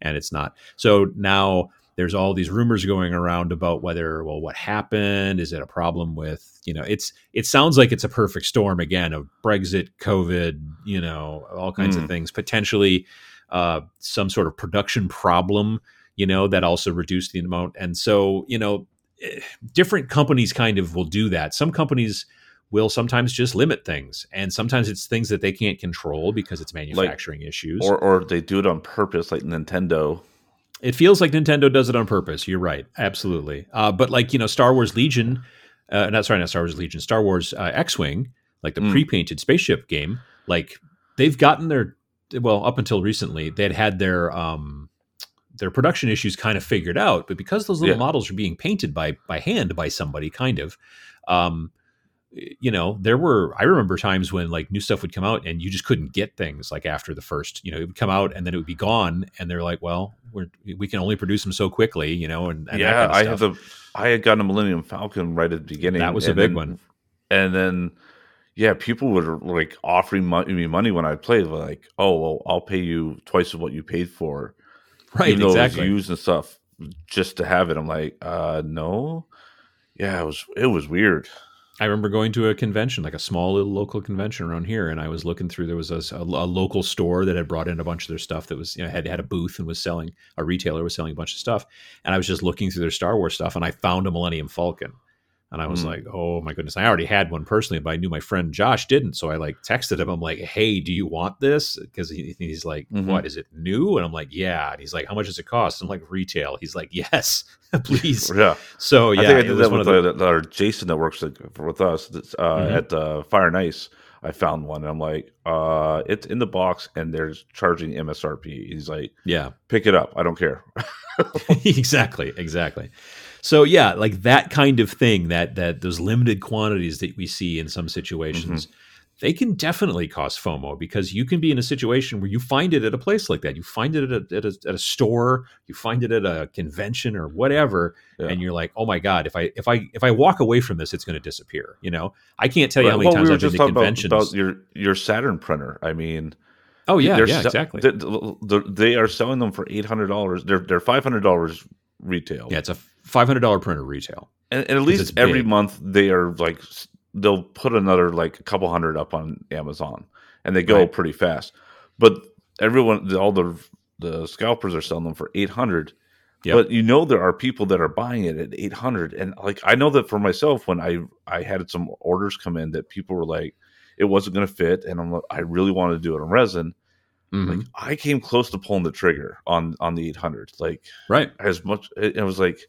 and it's not so now there's all these rumors going around about whether well what happened is it a problem with you know it's it sounds like it's a perfect storm again of brexit covid you know all kinds mm. of things potentially uh, some sort of production problem you know, that also reduced the amount. And so, you know, eh, different companies kind of will do that. Some companies will sometimes just limit things. And sometimes it's things that they can't control because it's manufacturing like, issues.
or or they do it on purpose like Nintendo.
It feels like Nintendo does it on purpose. You're right. Absolutely. Uh, but like you know Star Wars Legion uh, not sorry not Star Wars Legion Star Wars uh, X-wing like the mm. pre-painted spaceship game like they've gotten their well up until recently they'd had their um their production issues kind of figured out, but because those little yeah. models are being painted by by hand by somebody, kind of, um, you know, there were I remember times when like new stuff would come out and you just couldn't get things like after the first, you know, it would come out and then it would be gone, and they're like, well, we're we can only produce them so quickly, you know, and, and
yeah, kind of I have the I had gotten a Millennium Falcon right at the beginning.
That was a big then, one,
and then yeah, people would like offering me money when I played. Like, oh, well, I'll pay you twice of what you paid for
right? exactly.
Used and stuff just to have it. I'm like, uh, no. Yeah, it was it was weird.
I remember going to a convention, like a small little local convention around here, and I was looking through. There was a, a, a, local store that had brought in a bunch of their stuff that was you know had had a booth and was selling. A retailer was selling a bunch of stuff, and I was just looking through their Star Wars stuff, and I found a Millennium Falcon, and I was mm. like, oh my goodness. I already had one personally, but I knew my friend Josh didn't. So I like texted him. I'm like, hey, do you want this? Because he, he's like, mm-hmm. what is it new? And I'm like, yeah. And he's like, how much does it cost? I'm like, retail. He's like, yes, please.
yeah.
So yeah, I
think I did that with the, the, our Jason that works with us uh, mm-hmm. at uh, Fire and Ice. I found one and I'm like, uh, it's in the box and they're charging MSRP. He's like,
yeah,
pick it up. I don't care.
exactly. Exactly. So yeah, like that kind of thing that that those limited quantities that we see in some situations. Mm-hmm. They can definitely cause FOMO because you can be in a situation where you find it at a place like that. You find it at a, at a, at a store, you find it at a convention or whatever, yeah. and you're like, "Oh my god! If I if I if I walk away from this, it's going to disappear." You know, I can't tell you right. how many well, times we I've been to conventions.
About, about your your Saturn printer. I mean,
Oh yeah, yeah, exactly.
They, they, are selling them for eight hundred dollars. They're they're five hundred dollars retail.
Yeah, it's a five hundred dollar printer retail,
and, and at least every big. month they are like they'll put another like a couple hundred up on Amazon, and they go right. pretty fast. But everyone, all the the scalpers are selling them for eight hundred. Yep. But you know there are people that are buying it at eight hundred, and like I know that for myself when I I had some orders come in that people were like it wasn't going to fit, and I'm like I really wanted to do it in resin, Mm-hmm. Like I came close to pulling the trigger on on the 800. Like
right
as much. It, it was like,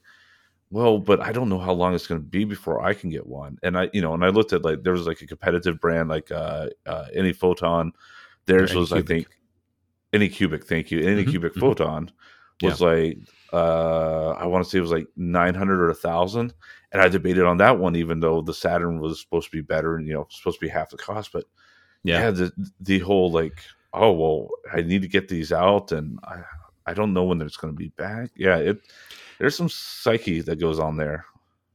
well, but I don't know how long it's going to be before I can get one. And I, you know, and I looked at like there was like a competitive brand like uh, uh any photon. Theirs was I think Anycubic. Thank you. Any mm-hmm. cubic mm-hmm. photon was yeah. like uh I want to say it was like 900 or a thousand. And I debated on that one, even though the Saturn was supposed to be better and you know supposed to be half the cost. But yeah, yeah the the whole like oh well, I need to get these out, and I I don't know when it's going to be back. Yeah, it there's some psyche that goes on there.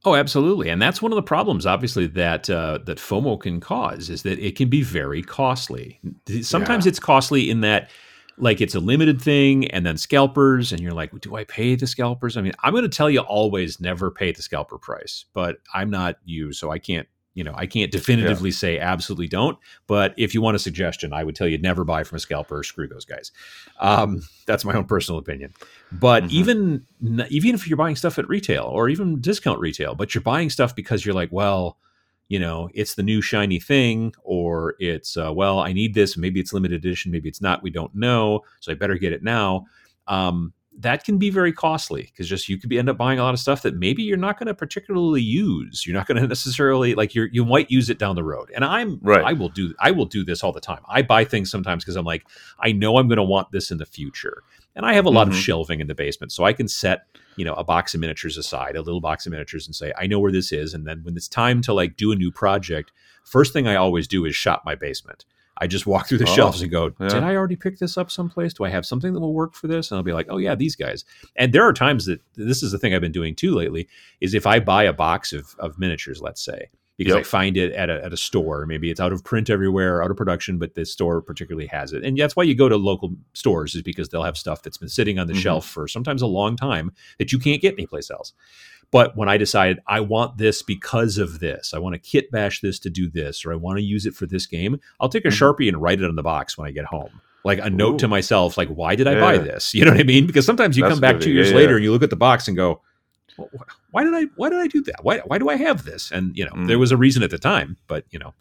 Oh, absolutely, and that's one of the problems, obviously, that uh, that FOMO can cause is that it can be very costly. Sometimes
Yeah.
it's costly in that, like, it's a limited thing, and then scalpers, and you're like, do I pay the scalpers? I mean, I'm going to tell you always never pay the scalper price, but I'm not you, so I can't. You know, I can't definitively say absolutely don't, but if you want a suggestion, I would tell you never buy from a scalper. Screw those guys. Um, that's my own personal opinion. But
Mhm.
even even if you're buying stuff at retail or even discount retail, but you're buying stuff because you're like, well, you know, it's the new shiny thing, or it's uh, well, I need this. Maybe it's limited edition, maybe it's not. We don't know, so I better get it now. Um, that can be very costly because just you could be end up buying a lot of stuff that maybe you're not going to particularly use. You're not going to necessarily like you you might use it down the road. And I'm
Right.
I will do I will do this all the time. I buy things sometimes because I'm like I know I'm going to want this in the future. And I have a lot of
Mhm.
shelving in the basement, so I can set you know a box of miniatures aside, a little box of miniatures, and say I know where this is. And then when it's time to like do a new project, first thing I always do is shop my basement. I just walk through the
Oh,
shelves and go,
yeah.
"Did I already pick this up someplace? Do I have something that will work for this?" And I'll be like, "Oh yeah, these guys." And there are times that this is the thing I've been doing too lately is if I buy a box of of miniatures, let's say, because I find it at a, at a store. Maybe it's out of print everywhere, out of production, but this store particularly has it. And that's why you go to local stores is because they'll have stuff that's been sitting on the
Mhm.
shelf for sometimes a long time that you can't get anyplace else. But when I decide I want this because of this, I want to kit bash this to do this, or I want to use it for this game, I'll take a
Mhm.
Sharpie and write it on the box when I get home. Like a note to myself, like, why did I buy this? You know what I mean? Because sometimes you
That's
come back two years
Yeah,
later
yeah.
and you look at the box and go, "Well, why did I why did I do that? Why why do I have this? And you know,
Mm.
there was a reason at the time, but you know,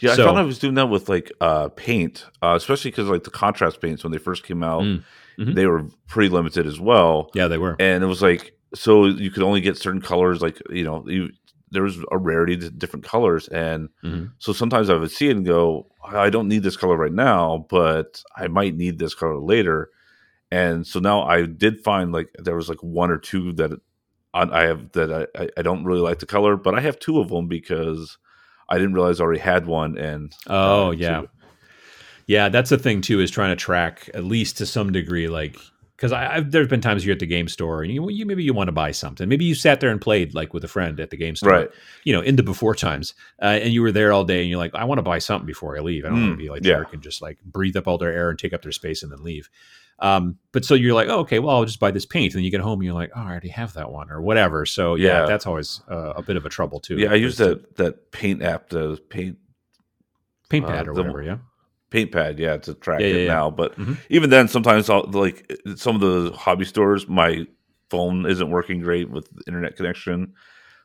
Yeah,
So-
I found I was doing that with like uh, paint, uh, especially because like the contrast paints when they first came out,
Mm. Mhm.
they were pretty limited as well.
yeah, they were.
And it was like so you could only get certain colors, like you know, you, there was a rarity to different colors, and
Mhm.
so sometimes I would see it and go, I don't need this color right now, but I might need this color later. And so now I did find like there was like one or two that I have that I- I, I don't really like the color, but I have two of them because I didn't realize I already had one. And
Oh
uh,
yeah,
two-
yeah. That's the thing too is trying to track at least to some degree, like because I've there's been times you're at the game store and you, you maybe you want to buy something. Maybe you sat there and played like with a friend at the game store,
right.
you know, in the before times, uh, and you were there all day, and you're like, I want to buy something before I leave. I don't want
Mm,
to be like
yeah.
and just like breathe up all their air and take up their space and then leave. Um, but so you're like, oh, okay, well, I'll just buy this paint, and then you get home and you're like, oh, I already have that one or whatever. So yeah,
Yeah.
that's always uh, a bit of a trouble too.
Yeah, I use that that paint app to paint
paint
uh,
pad or
the-
whatever. Yeah.
Paint pad, yeah, to track
Yeah,
it
yeah, yeah.
now. But
Mhm.
even then, sometimes I'll like some of the hobby stores, my phone isn't working great with internet connection,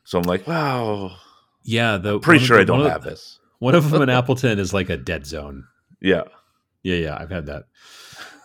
so I'm like, wow,
Yeah, the
pretty
one of
sure
the-
I don't have
the-
this.
One of them in Appleton is like a dead zone.
Yeah,
Yeah, yeah, I've had that.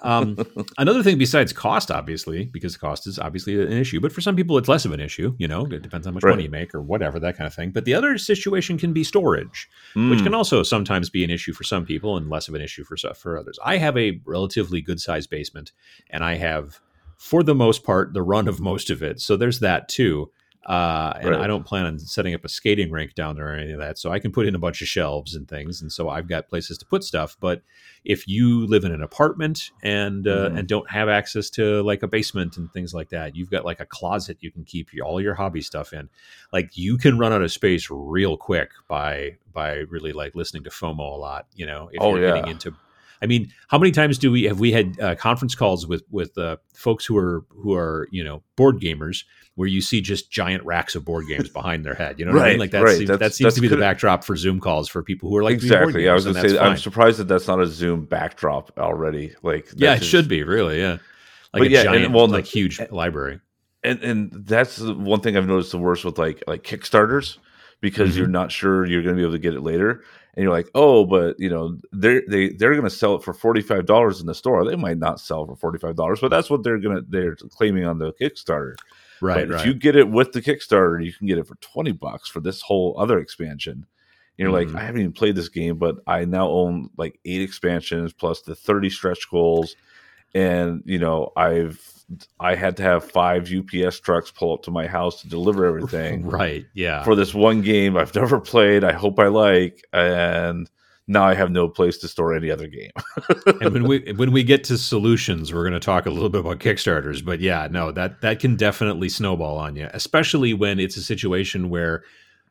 Um, another thing besides cost, obviously, because cost is obviously an issue, but for some people it's less of an issue. You know, it depends on how much
Right.
money you make or whatever that kind of thing. But the other situation can be storage, which
Mm,
can also sometimes be an issue for some people and less of an issue for for others. I have a relatively good sized basement, and I have, for the most part, the run of most of it. So there's that too. Uh, and
Right.
I don't plan on setting up a skating rink down there or any of that. So I can put in a bunch of shelves and things, and so I've got places to put stuff. But if you live in an apartment and uh,
Mhm.
and don't have access to like a basement and things like that, you've got like a closet you can keep your, all your hobby stuff in. Like you can run out of space real quick by by really like listening to FOMO a lot. You know, if
Oh,
you're
yeah.
getting into I mean, how many times do we have we had uh, conference calls with with uh, folks who are who are you know board gamers where you see just giant racks of board games behind their head? You know what I mean?
Right,
Like that
right.
seems,
That's-
that seems to be the backdrop for Zoom calls for people who are like
exactly. I was going
to
say I'm surprised that that's not a Zoom backdrop already. Like,
yeah, it
just-
should be really yeah, like
But
a
yeah, and- well,
like
the-
huge library.
and and that's the one thing I've noticed the worst with like like Kickstarters because
Mhm.
you're not sure you're going to be able to get it later, and you're like, oh, but you know they're they they're going to sell it for forty five dollars in the store. They might not sell for forty five dollars, but that's what they're gonna they're claiming on the Kickstarter.
Right,
but
right.
if you get it with the Kickstarter, you can get it for twenty bucks for this whole other expansion. You're
Mhm.
like, I haven't even played this game, but I now own like eight expansions plus the thirty stretch goals, and you know I've I had to have five UPS trucks pull up to my house to deliver everything
right, yeah.
for this one game I've never played. I hope I like, and now I have no place to store any other game.
and when we when we get to solutions, we're going to talk a little bit about Kickstarters. But yeah, no, that that can definitely snowball on you, especially when it's a situation where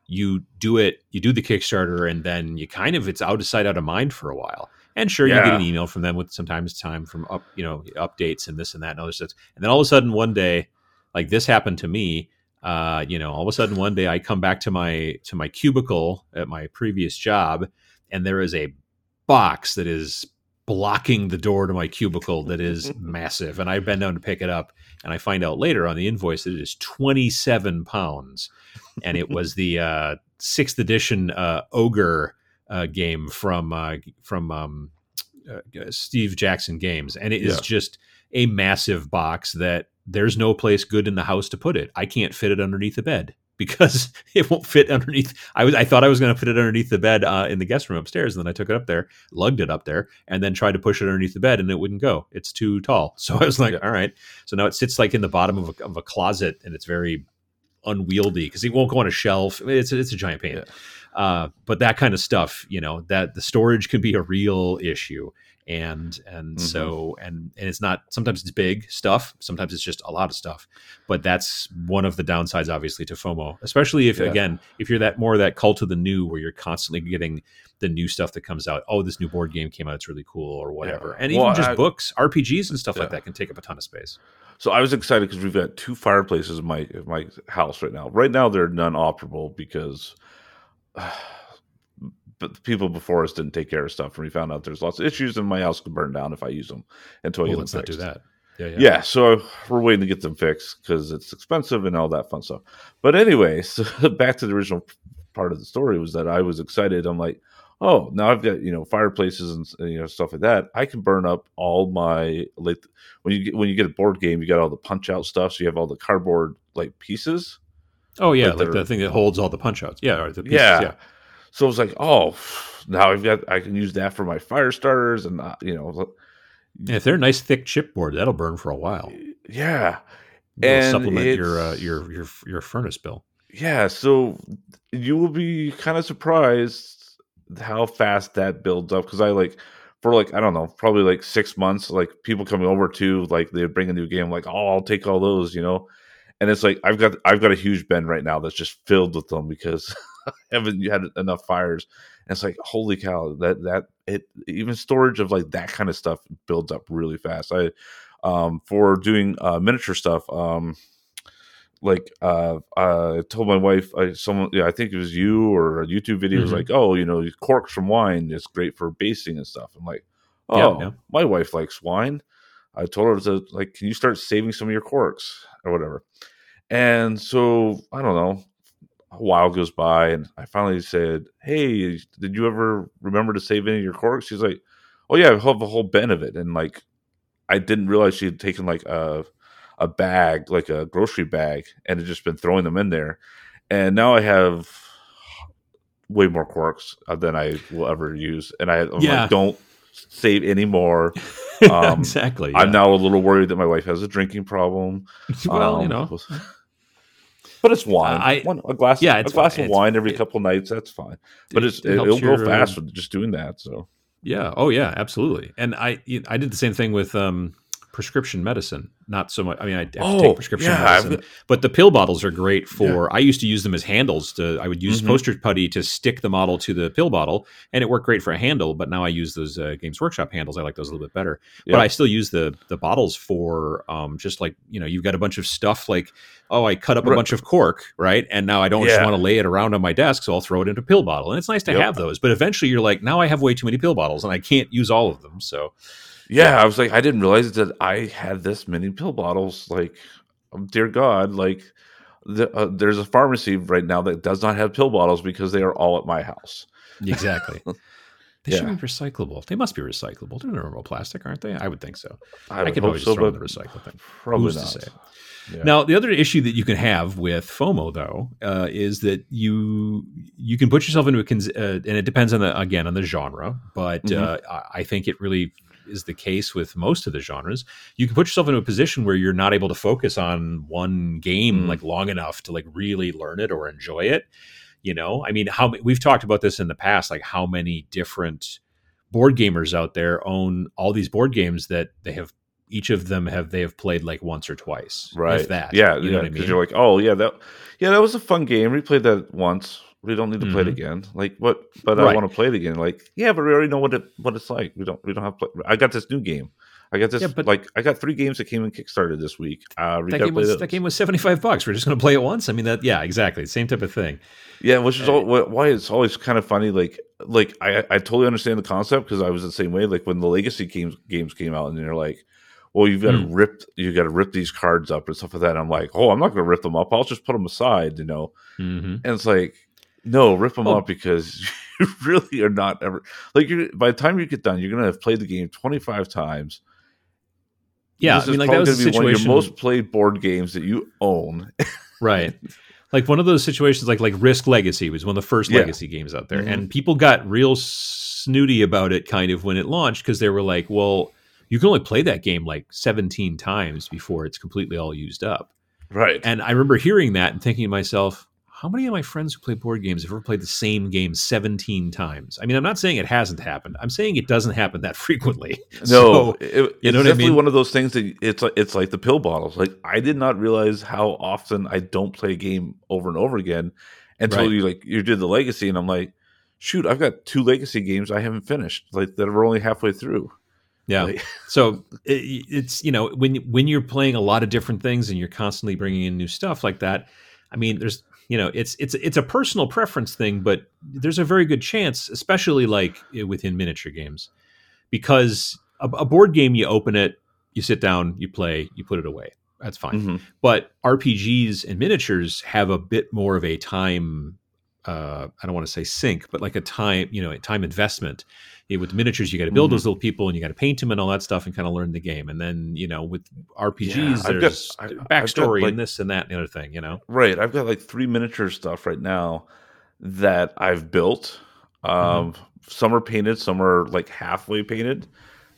you do it, you do the Kickstarter, and then you kind of it's out of sight, out of mind for a while. And sure, yeah. you get an email from them with sometimes time from up, you know, updates and this and that and other stuff. And then all of a sudden, one day, like this happened to me. Uh, you know, all of a sudden, one day I come back to my to my cubicle at my previous job, and there is a box that is blocking the door to my cubicle that is massive. And I bend down to pick it up, and I find out later on the invoice that it is 27 pounds. And it was the uh, sixth edition uh, Ogre uh, game from uh, from um, uh, Steve Jackson Games, and it is yeah. just a massive box that there's no place good in the house to put it. I can't fit it underneath the bed because it won't fit underneath. I was I thought I was going to put it underneath the bed uh, in the guest room upstairs, and then I took it up there, lugged it up there, and then tried to push it underneath the bed, and it wouldn't go. It's too tall. So I was like, all right. So now it sits like in the bottom of a, of a closet, and it's very unwieldy because it won't go on a shelf. It's it's a giant pain. Yeah. Uh, but that kind of stuff, you know, that the storage can be a real issue. And and mm-hmm. so and and it's not sometimes it's big stuff, sometimes it's just a lot of stuff. But that's one of the downsides, obviously, to FOMO, especially if yeah. again, if you're that more of that cult of the new where you're constantly getting the new stuff that comes out. Oh, this new board game came out, it's really cool, or whatever. Yeah. And well, even just I, books, RPGs and stuff yeah. like that can take up a ton of space.
So I was excited because we've got two fireplaces in my in my house right now. Right now they're non-operable because but the people before us didn't take care of stuff, and we found out there's lots of issues, and my house could burn down if I use them until well, them fixed.
do that.
Yeah, yeah. yeah, so we're waiting to get them fixed because it's expensive and all that fun stuff. But anyway, so back to the original part of the story was that I was excited. I'm like, oh, now I've got you know fireplaces and you know stuff like that. I can burn up all my like when you get when you get a board game, you got all the punch out stuff, so you have all the cardboard like pieces.
Oh yeah, like, like the thing that holds all the punch outs. Yeah,
pieces, yeah. yeah. So I was like, oh, now I've got I can use that for my fire starters, and uh, you know,
if they're a nice thick chipboard, that'll burn for a while.
Yeah,
and supplement your uh, your your your furnace bill.
Yeah, so you will be kind of surprised how fast that builds up because I like for like I don't know, probably like six months, like people coming over to like they bring a new game, like oh I'll take all those, you know, and it's like I've got I've got a huge bin right now that's just filled with them because I haven't you had enough fires. And it's like holy cow, that that it even storage of like that kind of stuff builds up really fast. I um for doing uh miniature stuff, um like uh, I told my wife, I someone, yeah, I think it was you or a YouTube video mm-hmm. was like, oh, you know, corks from wine is great for basting and stuff. I'm like, oh, yeah, yeah. my wife likes wine. I told her to like, can you start saving some of your corks or whatever? And so I don't know. A while goes by, and I finally said, "Hey, did you ever remember to save any of your corks?" She's like, "Oh yeah, I have a whole bin of it." And like, I didn't realize she had taken like a a bag, like a grocery bag, and had just been throwing them in there. And now I have way more corks than I will ever use, and I I'm yeah. like, don't save any more.
Um, exactly.
Yeah. I'm now a little worried that my wife has a drinking problem.
well, um, you know.
But it's wine. I, One, a glass, yeah, a glass of wine every it, couple nights. That's fine. But it, it will go fast with just doing that. So
yeah. Oh yeah. Absolutely. And I I did the same thing with um prescription medicine. Not so much. I mean, I have to oh, take prescription yeah, medicine, but the pill bottles are great for. Yeah. I used to use them as handles. To I would use mm-hmm. poster putty to stick the model to the pill bottle, and it worked great for a handle. But now I use those uh, Games Workshop handles. I like those a little bit better. But I still use the the bottles for um, just like you know, you've got a bunch of stuff like oh, I cut up a bunch of cork, right? And now I don't yeah. just want to lay it around on my desk, so I'll throw it into a pill bottle. And it's nice to yep. have those, but eventually you're like, now I have way too many pill bottles, and I can't use all of them. So
yeah, I was like, I didn't realize that I had this many pill bottles. Like, um, dear God, like the, uh, there's a pharmacy right now that does not have pill bottles because they are all at my house.
Exactly. They yeah. should be recyclable. They must be recyclable. They're normal plastic, aren't they? I would think so. I, I could always so, throw in the recycle thing.
Probably Who's not.
Yeah. Now, the other issue that you can have with FOMO, though, uh, is that you you can put yourself into a uh, and it depends on the again on the genre, but mm-hmm. uh, I think it really is the case with most of the genres, you can put yourself into a position where you're not able to focus on one game mm. like long enough to like really learn it or enjoy it. You know, I mean, how we've talked about this in the past, like how many different board gamers out there own all these board games that they have each of them have they have played like once or twice.
Right.
If that.
Yeah.
You
yeah,
know what I mean?
You're like, oh yeah, that yeah, that was a fun game. We played that once. We don't need to play it
Mhm.
again. Like what? But I
Right.
want to play it again. Like yeah, but we already know what it what it's like. We don't we don't have. Play- I got this new game. I got this
Yeah, but-
like I got three games that came in Kickstarter this week. Uh, we
that game was that game was seventy five bucks. We're just going to play it once. I mean, that yeah, exactly, same type of thing.
Yeah, which is
Uh,
all, why it's always kind of funny. Like, like I, I totally understand the concept because I was the same way. Like when the legacy games games came out, and you're like, "Well, you've got to
Hmm.
rip, you got to rip these cards up and stuff like that." I'm like, "Oh, I'm not going to rip them up. I'll just put them aside," you know.
hmm
And it's like, no, rip them
Oh.
up because you really are not ever like. You're by the time you get done, you're going to have played the game 25 times.
Yeah,
This
I mean, like that was
probably
a
gonna be one of your most played board games that you own.
right like one of those situations like like risk legacy was one of the first
Yeah.
legacy games out there
Mhm.
and people got real snooty about it kind of when it launched because they were like well you can only play that game like 17 times before it's completely all used up
right.
and i remember hearing that and thinking to myself how many of my friends who play board games have ever played the same game 17 times i mean i'm not saying it hasn't happened i'm saying it doesn't happen that frequently
No,
So,
it,
you
it's
know I
definitely
mean?
one of those things that it's like it's like the pill bottles. Like I did not realize how often I don't play a game over and over again until
Right.
you like you did the legacy, and I'm like, shoot, I've got two legacy games I haven't finished, like that are only halfway through.
yeah
Like,
so it, it's you know when when you're playing a lot of different things and you're constantly bringing in new stuff like that i mean there's you know it's it's it's a personal preference thing but there's a very good chance especially like within miniature games because a, a board game you open it you sit down you play you put it away. That's fine.
Mhm.
but rpgs and miniatures have a bit more of a time uh, i don't want to say sink but like a time you know a time investment Yeah, with miniatures you got to build
Mhm.
those little people and you got to paint them and all that stuff and kind of learn the game and then you know with rpgs
Yeah, I've got-
there's
I-
backstory
like-
and this and that and the other thing you know
Right. I've got like three miniature stuff right now that I've built. Um, Some are painted, some are like halfway painted,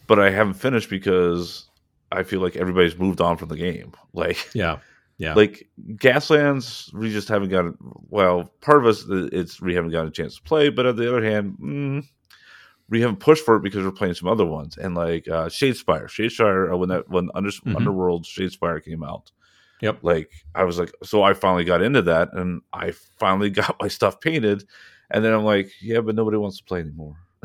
but I haven't finished because I feel like everybody's moved on from the game. Like,
yeah yeah
like Gaslands, we just haven't gotten. Well, part of us, uh, it's we haven't gotten a chance to play, but on the other hand, mm, we haven't pushed for it because we're playing some other ones. And like uh, Shadespire, Shadespire, uh, when that when Under,
Mhm.
Underworld Shadespire came out,
Yep.
like I was like, so I finally got into that, and I finally got my stuff painted, and then I'm like, yeah, but nobody wants to play anymore.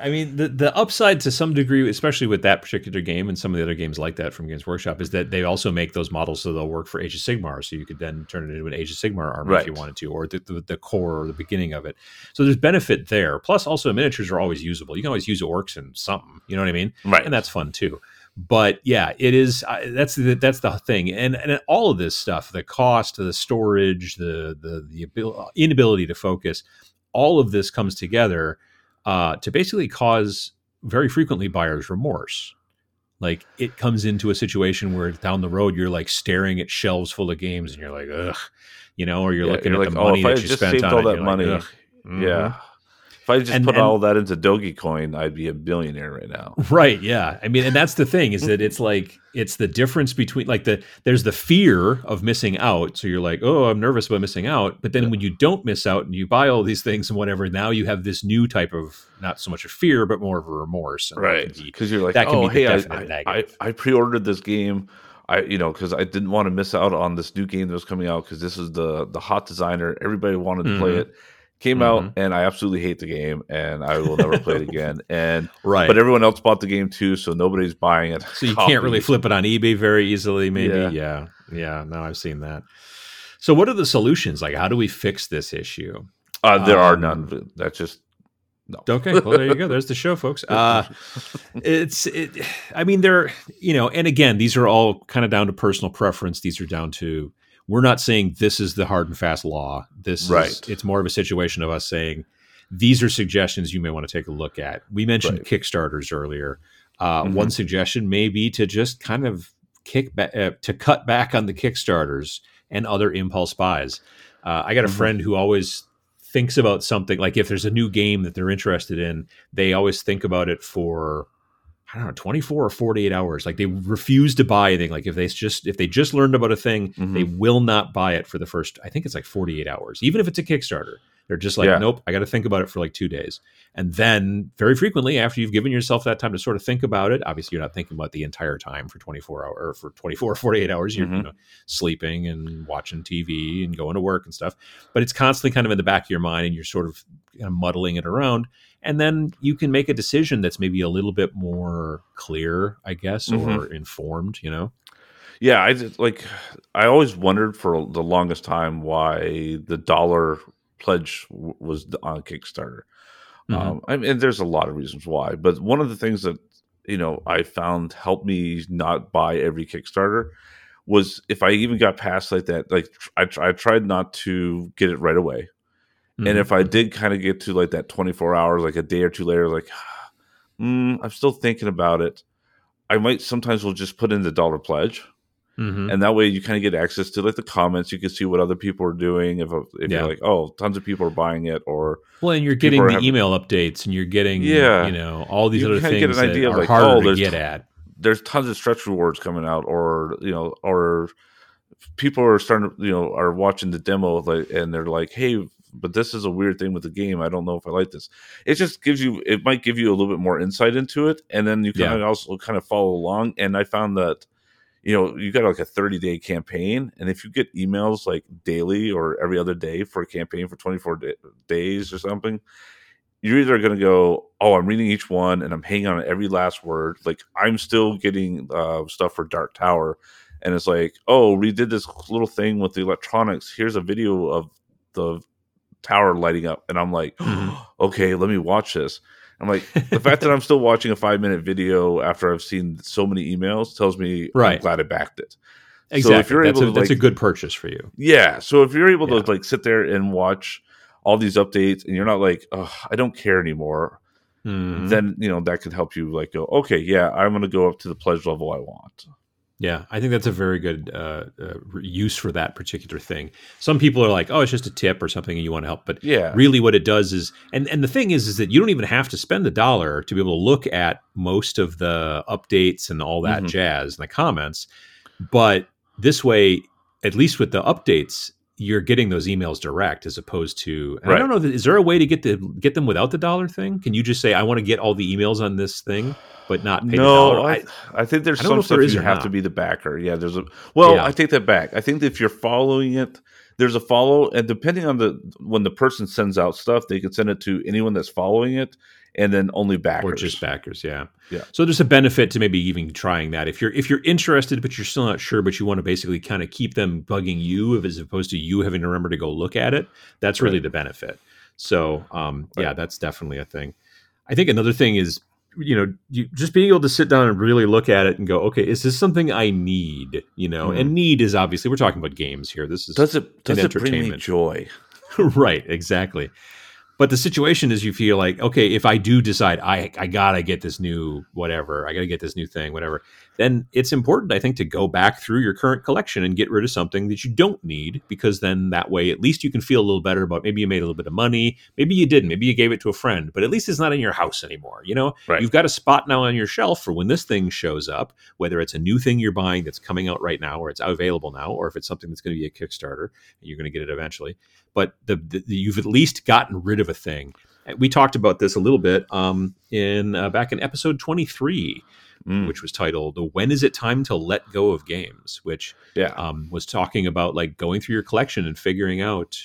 I mean, the the upside to some degree, especially with that particular game and some of the other games like that from Games Workshop, is that they also make those models so they'll work for Age of Sigmar. So you could then turn it into an Age of Sigmar army if you wanted to, or the, the, the core or the beginning of it. So there's benefit there. Plus, also miniatures are always usable. You can always use orcs and something. You know what I mean?
Right,
and that's fun too. But yeah, it is. I that's the, that's the thing, and and all of this stuff, the cost, the storage, the the the abil- inability to focus, all of this comes together uh, to basically cause very frequently buyer's remorse. Like it comes into a situation where down the road you're like staring at shelves full of games, and you're like, ugh, you know, or you're
Yeah,
looking
you're
at
like,
the
oh,
money
if
that you
just
spent on
all
it,
that
like,
money,
ugh. Mhm.
yeah. If I just
And-
put
and-
all that into Dogecoin, I'd be a billionaire right now.
Right. Yeah. I mean, and that's the thing is that it's like it's the difference between like the there's the fear of missing out. So you're like, oh, I'm nervous about missing out. But then when you don't miss out and you buy all these things and whatever, now you have this new type of not so much a fear, but more of a remorse. And
right
be-
because you're like
that can
oh
be
hey I, I, I. I pre-ordered this game i you know because i didn't want to miss out on this new game that was coming out because this is the the hot designer everybody wanted to play
Mhm.
it came
Mhm.
out and i absolutely hate the game and i will never play it again and
right.
but everyone else bought the game too so nobody's buying it
so you can't really flip it on eBay very easily. Maybe.
Yeah.
Yeah. Yeah. No, I've seen that. So what are the solutions? Like, how do we fix this issue?
uh, there are
Um,
none that's just no
Okay, well there you go. There's the show, folks. Uh, it's it. I mean, they're you know, and again, these are all kind of down to personal preference. These are down to we're not saying this is the hard and fast law. This is
Right.
it's more of a situation of us saying these are suggestions you may want to take a look at. We mentioned
Right.
Kickstarters earlier. Uh,
Mhm.
One suggestion may be to just kind of kick back uh, to cut back on the Kickstarters and other impulse buys. Uh, I got a
Mhm.
friend who always thinks about something like if there's a new game that they're interested in, they always think about it for I don't know, 24 or 48 hours. Like they refuse to buy anything. Like if they just if they just learned about a thing,
Mhm.
they will not buy it for the first I think it's like 48 hours. Even if it's a Kickstarter. They're just like,
Yeah.
nope, I got to think about it for like two days. And then very frequently after you've given yourself that time to sort of think about it, obviously you're not thinking about the entire time for 24 hour or for 24 or 48 hours. You're you
Mhm.
know, sleeping and watching TV and going to work and stuff. But it's constantly kind of in the back of your mind and you're sort of, kind of muddling it around and then you can make a decision that's maybe a little bit more clear, I guess,
Mhm.
or informed. You know,
Yeah, I just, like. I always wondered for the longest time why the dollar pledge w- was on Kickstarter.
Mhm.
Um, I mean, there's a lot of reasons why, but one of the things that you know I found helped me not buy every Kickstarter was if I even got past like that, like I, tr- I tried not to get it right away,
Mhm.
and if I did kind of get to like that 24 hours, like a day or two later, like mm, I'm still thinking about it. I might sometimes will just put in the dollar pledge,
Mhm.
and that way you kind of get access to like the comments. You can see what other people are doing. If if
Yeah.
you're like, oh, tons of people are buying it, or
well, and you're getting the
having-
email updates, and you're getting,
Yeah.
you know, all these
You
other things
get an
that
idea of
are
like,
harder
oh,
to get
t-
at.
there's tons of stretch rewards coming out, or you know, or people are starting to you know are watching the demo like, and they're like, hey, but this is a weird thing with the game. I don't know if I like this. It just gives you, it might give you a little bit more insight into it, and then you can
Yeah.
also kind of follow along. And I found that you know you got like a 30 day campaign, and if you get emails like daily or every other day for a campaign for 24 da- days or something. You're either going to go, oh, I'm reading each one and I'm hanging on every last word. Like I'm still getting uh, stuff for Dark Tower, and it's like, oh, we did this little thing with the electronics. Here's a video of the tower lighting up, and I'm like,
Mhm.
okay, let me watch this. I'm like, the fact that I'm still watching a five minute video after I've seen so many emails tells me
Right.
I'm glad I backed it.
Exactly.
So if you're
that's,
able
a,
to,
that's a good purchase for you.
Yeah. So if you're able
Yeah.
to like sit there and watch all these updates and you're not like, oh, I don't care anymore,
Mhm.
then you know that could help you like go, okay, yeah, I'm gonna go up to the pledge level I want.
Yeah, I think that's a very good uh, uh, use for that particular thing. Some people are like, "Oh, it's just a tip or something, and you want to help," but
Yeah.
really, what it does is, and and the thing is, is that you don't even have to spend the dollar to be able to look at most of the updates and all that
Mhm.
jazz and the comments. But this way, at least with the updates, you're getting those emails direct as opposed to. and I don't know. Is there a way to get the get them without the dollar thing? Can you just say, "I want to get all the emails on this thing," but not pay the
no,
dollar?
I, I think there's
I
some
there
stuff you have
not.
to be the backer. Yeah, there's a well,
Yeah.
I take that back. I think if you're following it, there's a follow, and depending on the when the person sends out stuff, they can send it to anyone that's following it, and then only backers.
or just backers yeah
Yeah.
so there's a benefit to maybe even trying that if you're if you're interested but you're still not sure but you want to basically kind of keep them bugging you as opposed to you having to remember to go look at it that's really
Right.
the benefit so um yeah that's definitely a thing i think another thing is you know you, just being able to sit down and really look at it and go okay is this something i need you know
Mhm.
and need is obviously we're talking about games here this is
Does it does it bring me joy?
right exactly but the situation is you feel like okay if i do decide i i gotta get this new whatever i gotta get this new thing whatever then it's important i think to go back through your current collection and get rid of something that you don't need because then that way at least you can feel a little better about maybe you made a little bit of money maybe you didn't maybe you gave it to a friend but at least it's not in your house anymore you know
Right.
you've got a spot now on your shelf for when this thing shows up whether it's a new thing you're buying that's coming out right now or it's available now or if it's something that's going to be a kickstarter and you're going to get it eventually but the, the, you've at least gotten rid of a thing. We talked about this a little bit um, in uh, back in episode 23,
Mm,
which was titled "When Is It Time to Let Go of Games," which
yeah.
um, was talking about like going through your collection and figuring out,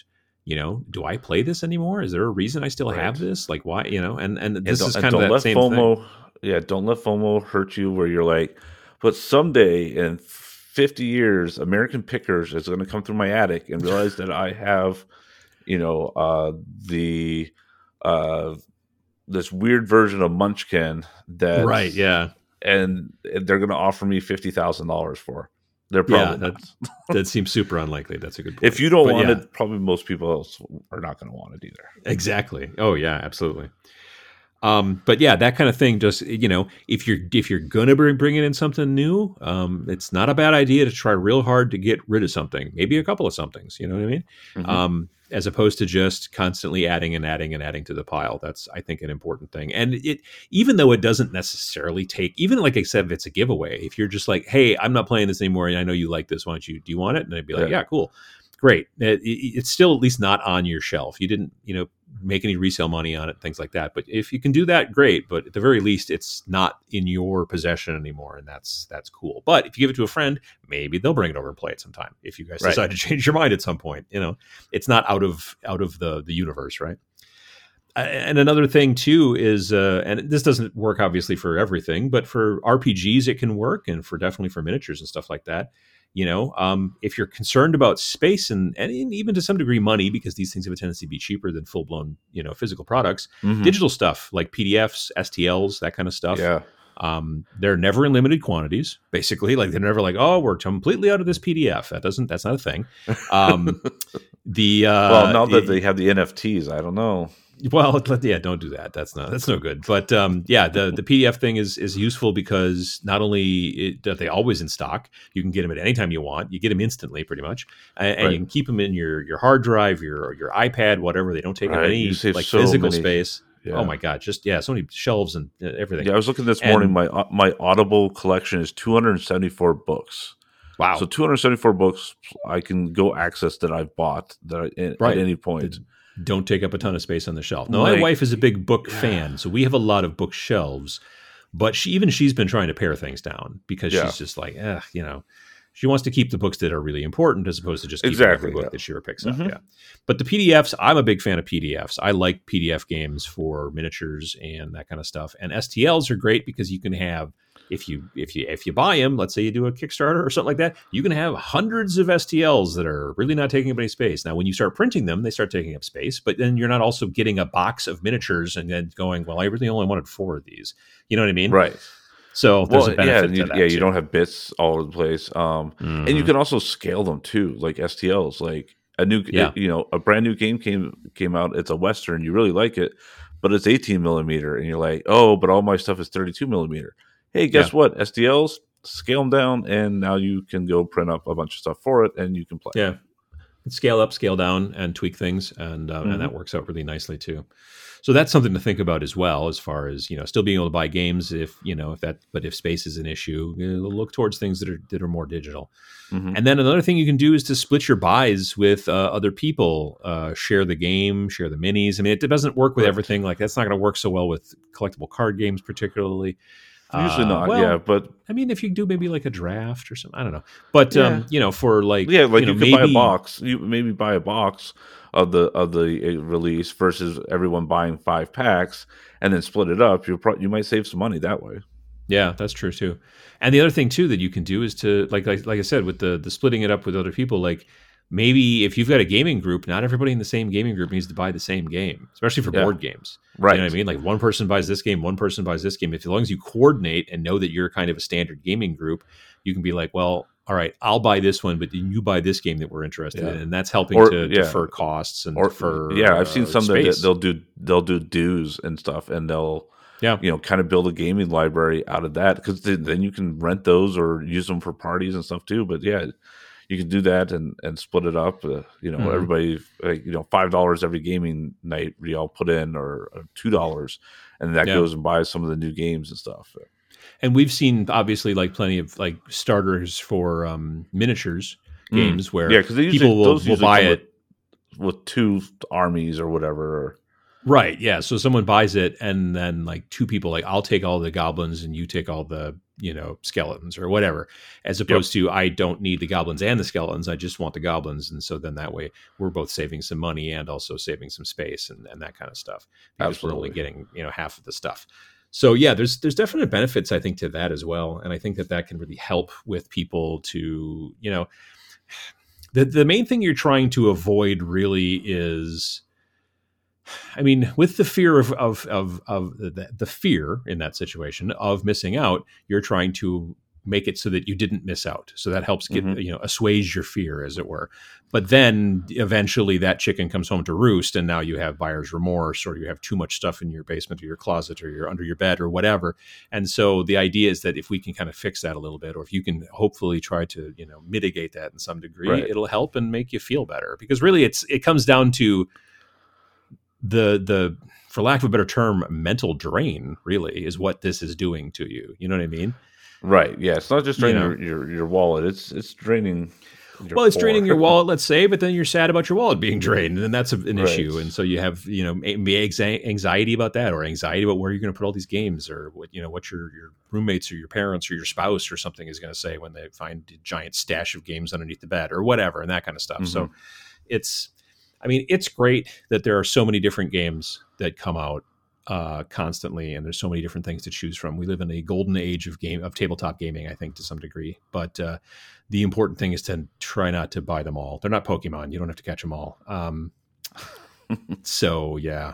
you know, do I play this anymore? Is there a reason I still
Right.
have this? Like, why? You know, and and
And
this
don't-
is
and
kind of
don't
that
let
same thing.
FOMO. Yeah, don't let FOMO hurt you. Where you're like, but someday in 50 years, American Pickers is going to come through my attic and realize that I have, you know, uh, the uh, this weird version of Munchkin that
Right? Yeah,
and they're going to offer me fifty thousand dollars for. They're probably
Yeah, that seems super unlikely. That's a good. Point.
If you don't
But
want
yeah.
it, probably most people else are not going to want it either.
Exactly. Oh yeah, absolutely. Um, but yeah, that kind of thing. Just you know, if you're if you're gonna bring bringing in something new, um, it's not a bad idea to try real hard to get rid of something, maybe a couple of somethings. You know what I mean?
Mhm.
Um, as opposed to just constantly adding and adding and adding to the pile. That's I think an important thing. And it even though it doesn't necessarily take even like I said, if it's a giveaway, if you're just like, hey, I'm not playing this anymore, and I know you like this, why don't you? Do you want it? And I'd be like,
Yeah.
yeah, cool, great. It, it- it's still at least not on your shelf. You didn't, you know, make any resale money on it, things like that. But if you can do that, great. But at the very least, it's not in your possession anymore, and that's that's cool. But if you give it to a friend, maybe they'll bring it over and play it sometime. If you guys
Right.
decide to change your mind at some point, you know, it's not out of out of the the universe, right? And another thing too is, uh, and this doesn't work obviously for everything, but for RPGs it can work, and for definitely for miniatures and stuff like that. You know, um, if you're concerned about space and, and even to some degree money, because these things have a tendency to be cheaper than full blown, you know, physical products,
Mhm.
digital stuff like PDFs, STLs, that kind of stuff.
Yeah.
Um, they're never in limited quantities, basically. Like they're never like, oh, we're completely out of this PDF. That doesn't. That's not a thing. Um, the uh,
well, now that
it-
they have the NFTs, I don't know.
Well, yeah, don't do that. That's not that's no good. But um, yeah, the the PDF thing is is useful because not only it, that they always in stock, you can get them at any time you want. You get them instantly, pretty much, and, and you can keep them in your your hard drive, your your iPad, whatever. They don't take up any like
so
physical
many-
space.
Yeah.
Oh my god, just yeah, so many shelves and uh, everything.
Yeah, I was looking this morning. My uh, my Audible collection is 274 books.
Wow.
So 274 books I can go access that I've bought that I,
Right.
at any point.
Don't take up a ton of space on the shelf. Now, my wife is a big book
Yeah.
fan, so we have a lot of bookshelves. But she even she's been trying to pare things down because
Yeah.
she's just like, eh, you know, she wants to keep the books that are really important as opposed to just keeping
Exactly,
every book
yeah.
that she ever picks up.
Mhm.
Yeah. But the PDFs, I'm a big fan of PDFs. I like PDF games for miniatures and that kind of stuff. And STLs are great because you can have if you if you if you buy them, let's say you do a Kickstarter or something like that, you can have hundreds of STLs that are really not taking up any space. Now, when you start printing them, they start taking up space, but then you're not also getting a box of miniatures and then going, well, I really only wanted four of these. You know what I mean?
Right.
So there's
Well,
a benefit
yeah,
to
you,
that.
yeah. You don't have bits all over the place. Um, and you
Mhm.
can also scale them too, like STLs. Like a new,
Yeah.
you know, a brand new game came came out. It's a western. You really like it, but it's 18 millimeter, and you're like, oh, but all my stuff is 32 millimeter. Hey, guess what? STLs scale them down, and now you can go print up a bunch of stuff for it, and you can play.
Yeah. Scale up, scale down, and tweak things, and uh,
Mhm.
and that works out really nicely too. So that's something to think about as well, as far as you know, still being able to buy games if you know if that, but if space is an issue, look towards things that are that are more digital.
Mhm.
And then another thing you can do is to split your buys with uh, other people, uh, share the game, share the minis. I mean, it doesn't work with
Right.
everything. Like that's not going to work so well with collectible card games, particularly.
Usually
Uh,
not.
well,
yeah, but
I mean, if you do maybe like a draft or something, I don't know. But
Yeah.
um, you know, for like
yeah, like you,
know,
could buy a box. You maybe buy a box of the of the uh, release versus everyone buying five packs and then split it up. You pro- you might save some money that way.
Yeah, that's true too. And the other thing too that you can do is to like like like I said with the the splitting it up with other people like maybe if you've got a gaming group, not everybody in the same gaming group needs to buy the same game, especially for
Yeah.
board games.
Right.
You know what I mean? Like one person buys this game, one person buys this game. If as long as you coordinate and know that you're kind of a standard gaming group, you can be like, well, all right, I'll buy this one, but then you buy this game that we're interested
Yeah.
in, and that's helping
Or-
to
yeah.
defer costs and
Or
defer.
yeah, I've seen
uh,
some that they'll do they'll do dues and stuff, and they'll
Yeah.
you know kind of build a gaming library out of that because then you can rent those or use them for parties and stuff too. But yeah, you can do that and and split it up. Uh, you know,
Mhm.
everybody like, you know five dollars every gaming night we all put in or, or two dollars, and that
Yeah.
goes and buys some of the new games and stuff.
and we've seen obviously like plenty of like starters for um, miniatures
Mm.
games where
Yeah, because
people will, will buy it
with, with two armies or whatever.
right yeah so someone buys it and then like two people like i'll take all the goblins and you take all the you know skeletons or whatever as opposed to i don't need the goblins and the skeletons i just want the goblins. And so then that way we're both saving some money and also saving some space and, and that kind of stuff because we're only
Absolutely.
getting you know half of the stuff. So yeah there's there's definite benefits i think to that as well and i think that that can really help with people to you know the the main thing you're trying to avoid really is I mean, with the fear of of of, of the, the fear in that situation of missing out, you're trying to make it so that you didn't miss out. So that helps get mm-hmm. you know assuage your fear, as it were. But then eventually that chicken comes home to roost, and now you have buyer's remorse, or you have too much stuff in your basement or your closet or you're under your bed or whatever. And so the idea is that if we can kind of fix that a little bit, or if you can hopefully try to you know mitigate that in some degree, right. it'll help and make you feel better. Because really, it's it comes down to the the for lack of a better term, mental drain really is what this is doing to you. You know what I mean?
Right. Yeah. It's not just draining you know, your, your, your wallet. It's it's draining.
well, it's draining your wallet, let's say, but then you're sad about your wallet being drained, and then that's an right. issue. And so you have, you know, anxiety about that, or anxiety about where you're going to put all these games, or what you know, what your your roommates or your parents or your spouse or something is going to say when they find a giant stash of games underneath the bed, or whatever, and that kind of stuff. Mm-hmm. So it's I mean, it's great that there are so many different games that come out uh, constantly, and there's so many different things to choose from. We live in a golden age of game of tabletop gaming, I think, to some degree. But uh, the important thing is to try not to buy them all. They're not Pokemon; you don't have to catch them all. Um, so yeah,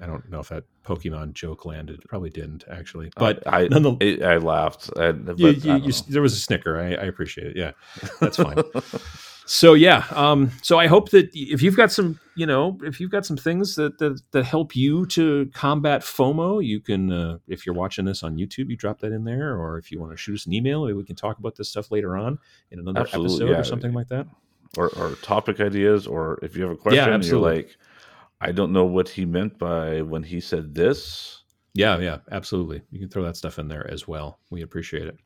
I don't know if that Pokemon joke landed. It probably didn't actually, but
I I, I laughed. I,
you, you, you, there was a snicker. I, I appreciate it. Yeah, that's fine. so yeah um, so i hope that if you've got some you know if you've got some things that that, that help you to combat fomo you can uh, if you're watching this on youtube you drop that in there or if you want to shoot us an email maybe we can talk about this stuff later on in another absolutely, episode yeah. or something like that
or, or, topic ideas or if you have a question yeah, you're like i don't know what he meant by when he said this
yeah yeah absolutely you can throw that stuff in there as well we appreciate it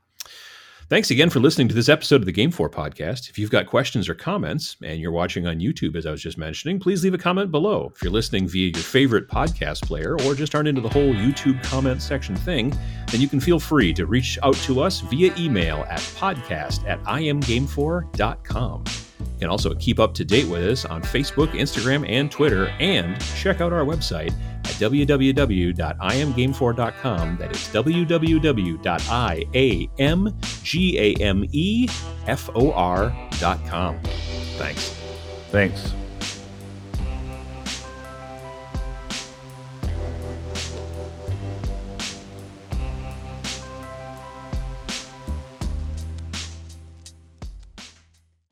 Thanks again for listening to this episode of the GameFor podcast. If you've got questions or comments and you're watching on YouTube, as I was just mentioning, please leave a comment below. If you're listening via your favorite podcast player or just aren't into the whole YouTube comment section thing, then you can feel free to reach out to us via email at podcast at imgamefor.com. Can also keep up to date with us on Facebook, Instagram, and Twitter, and check out our website at www.imgamefor.com. That is www.iamgamefo.com. Thanks.
Thanks.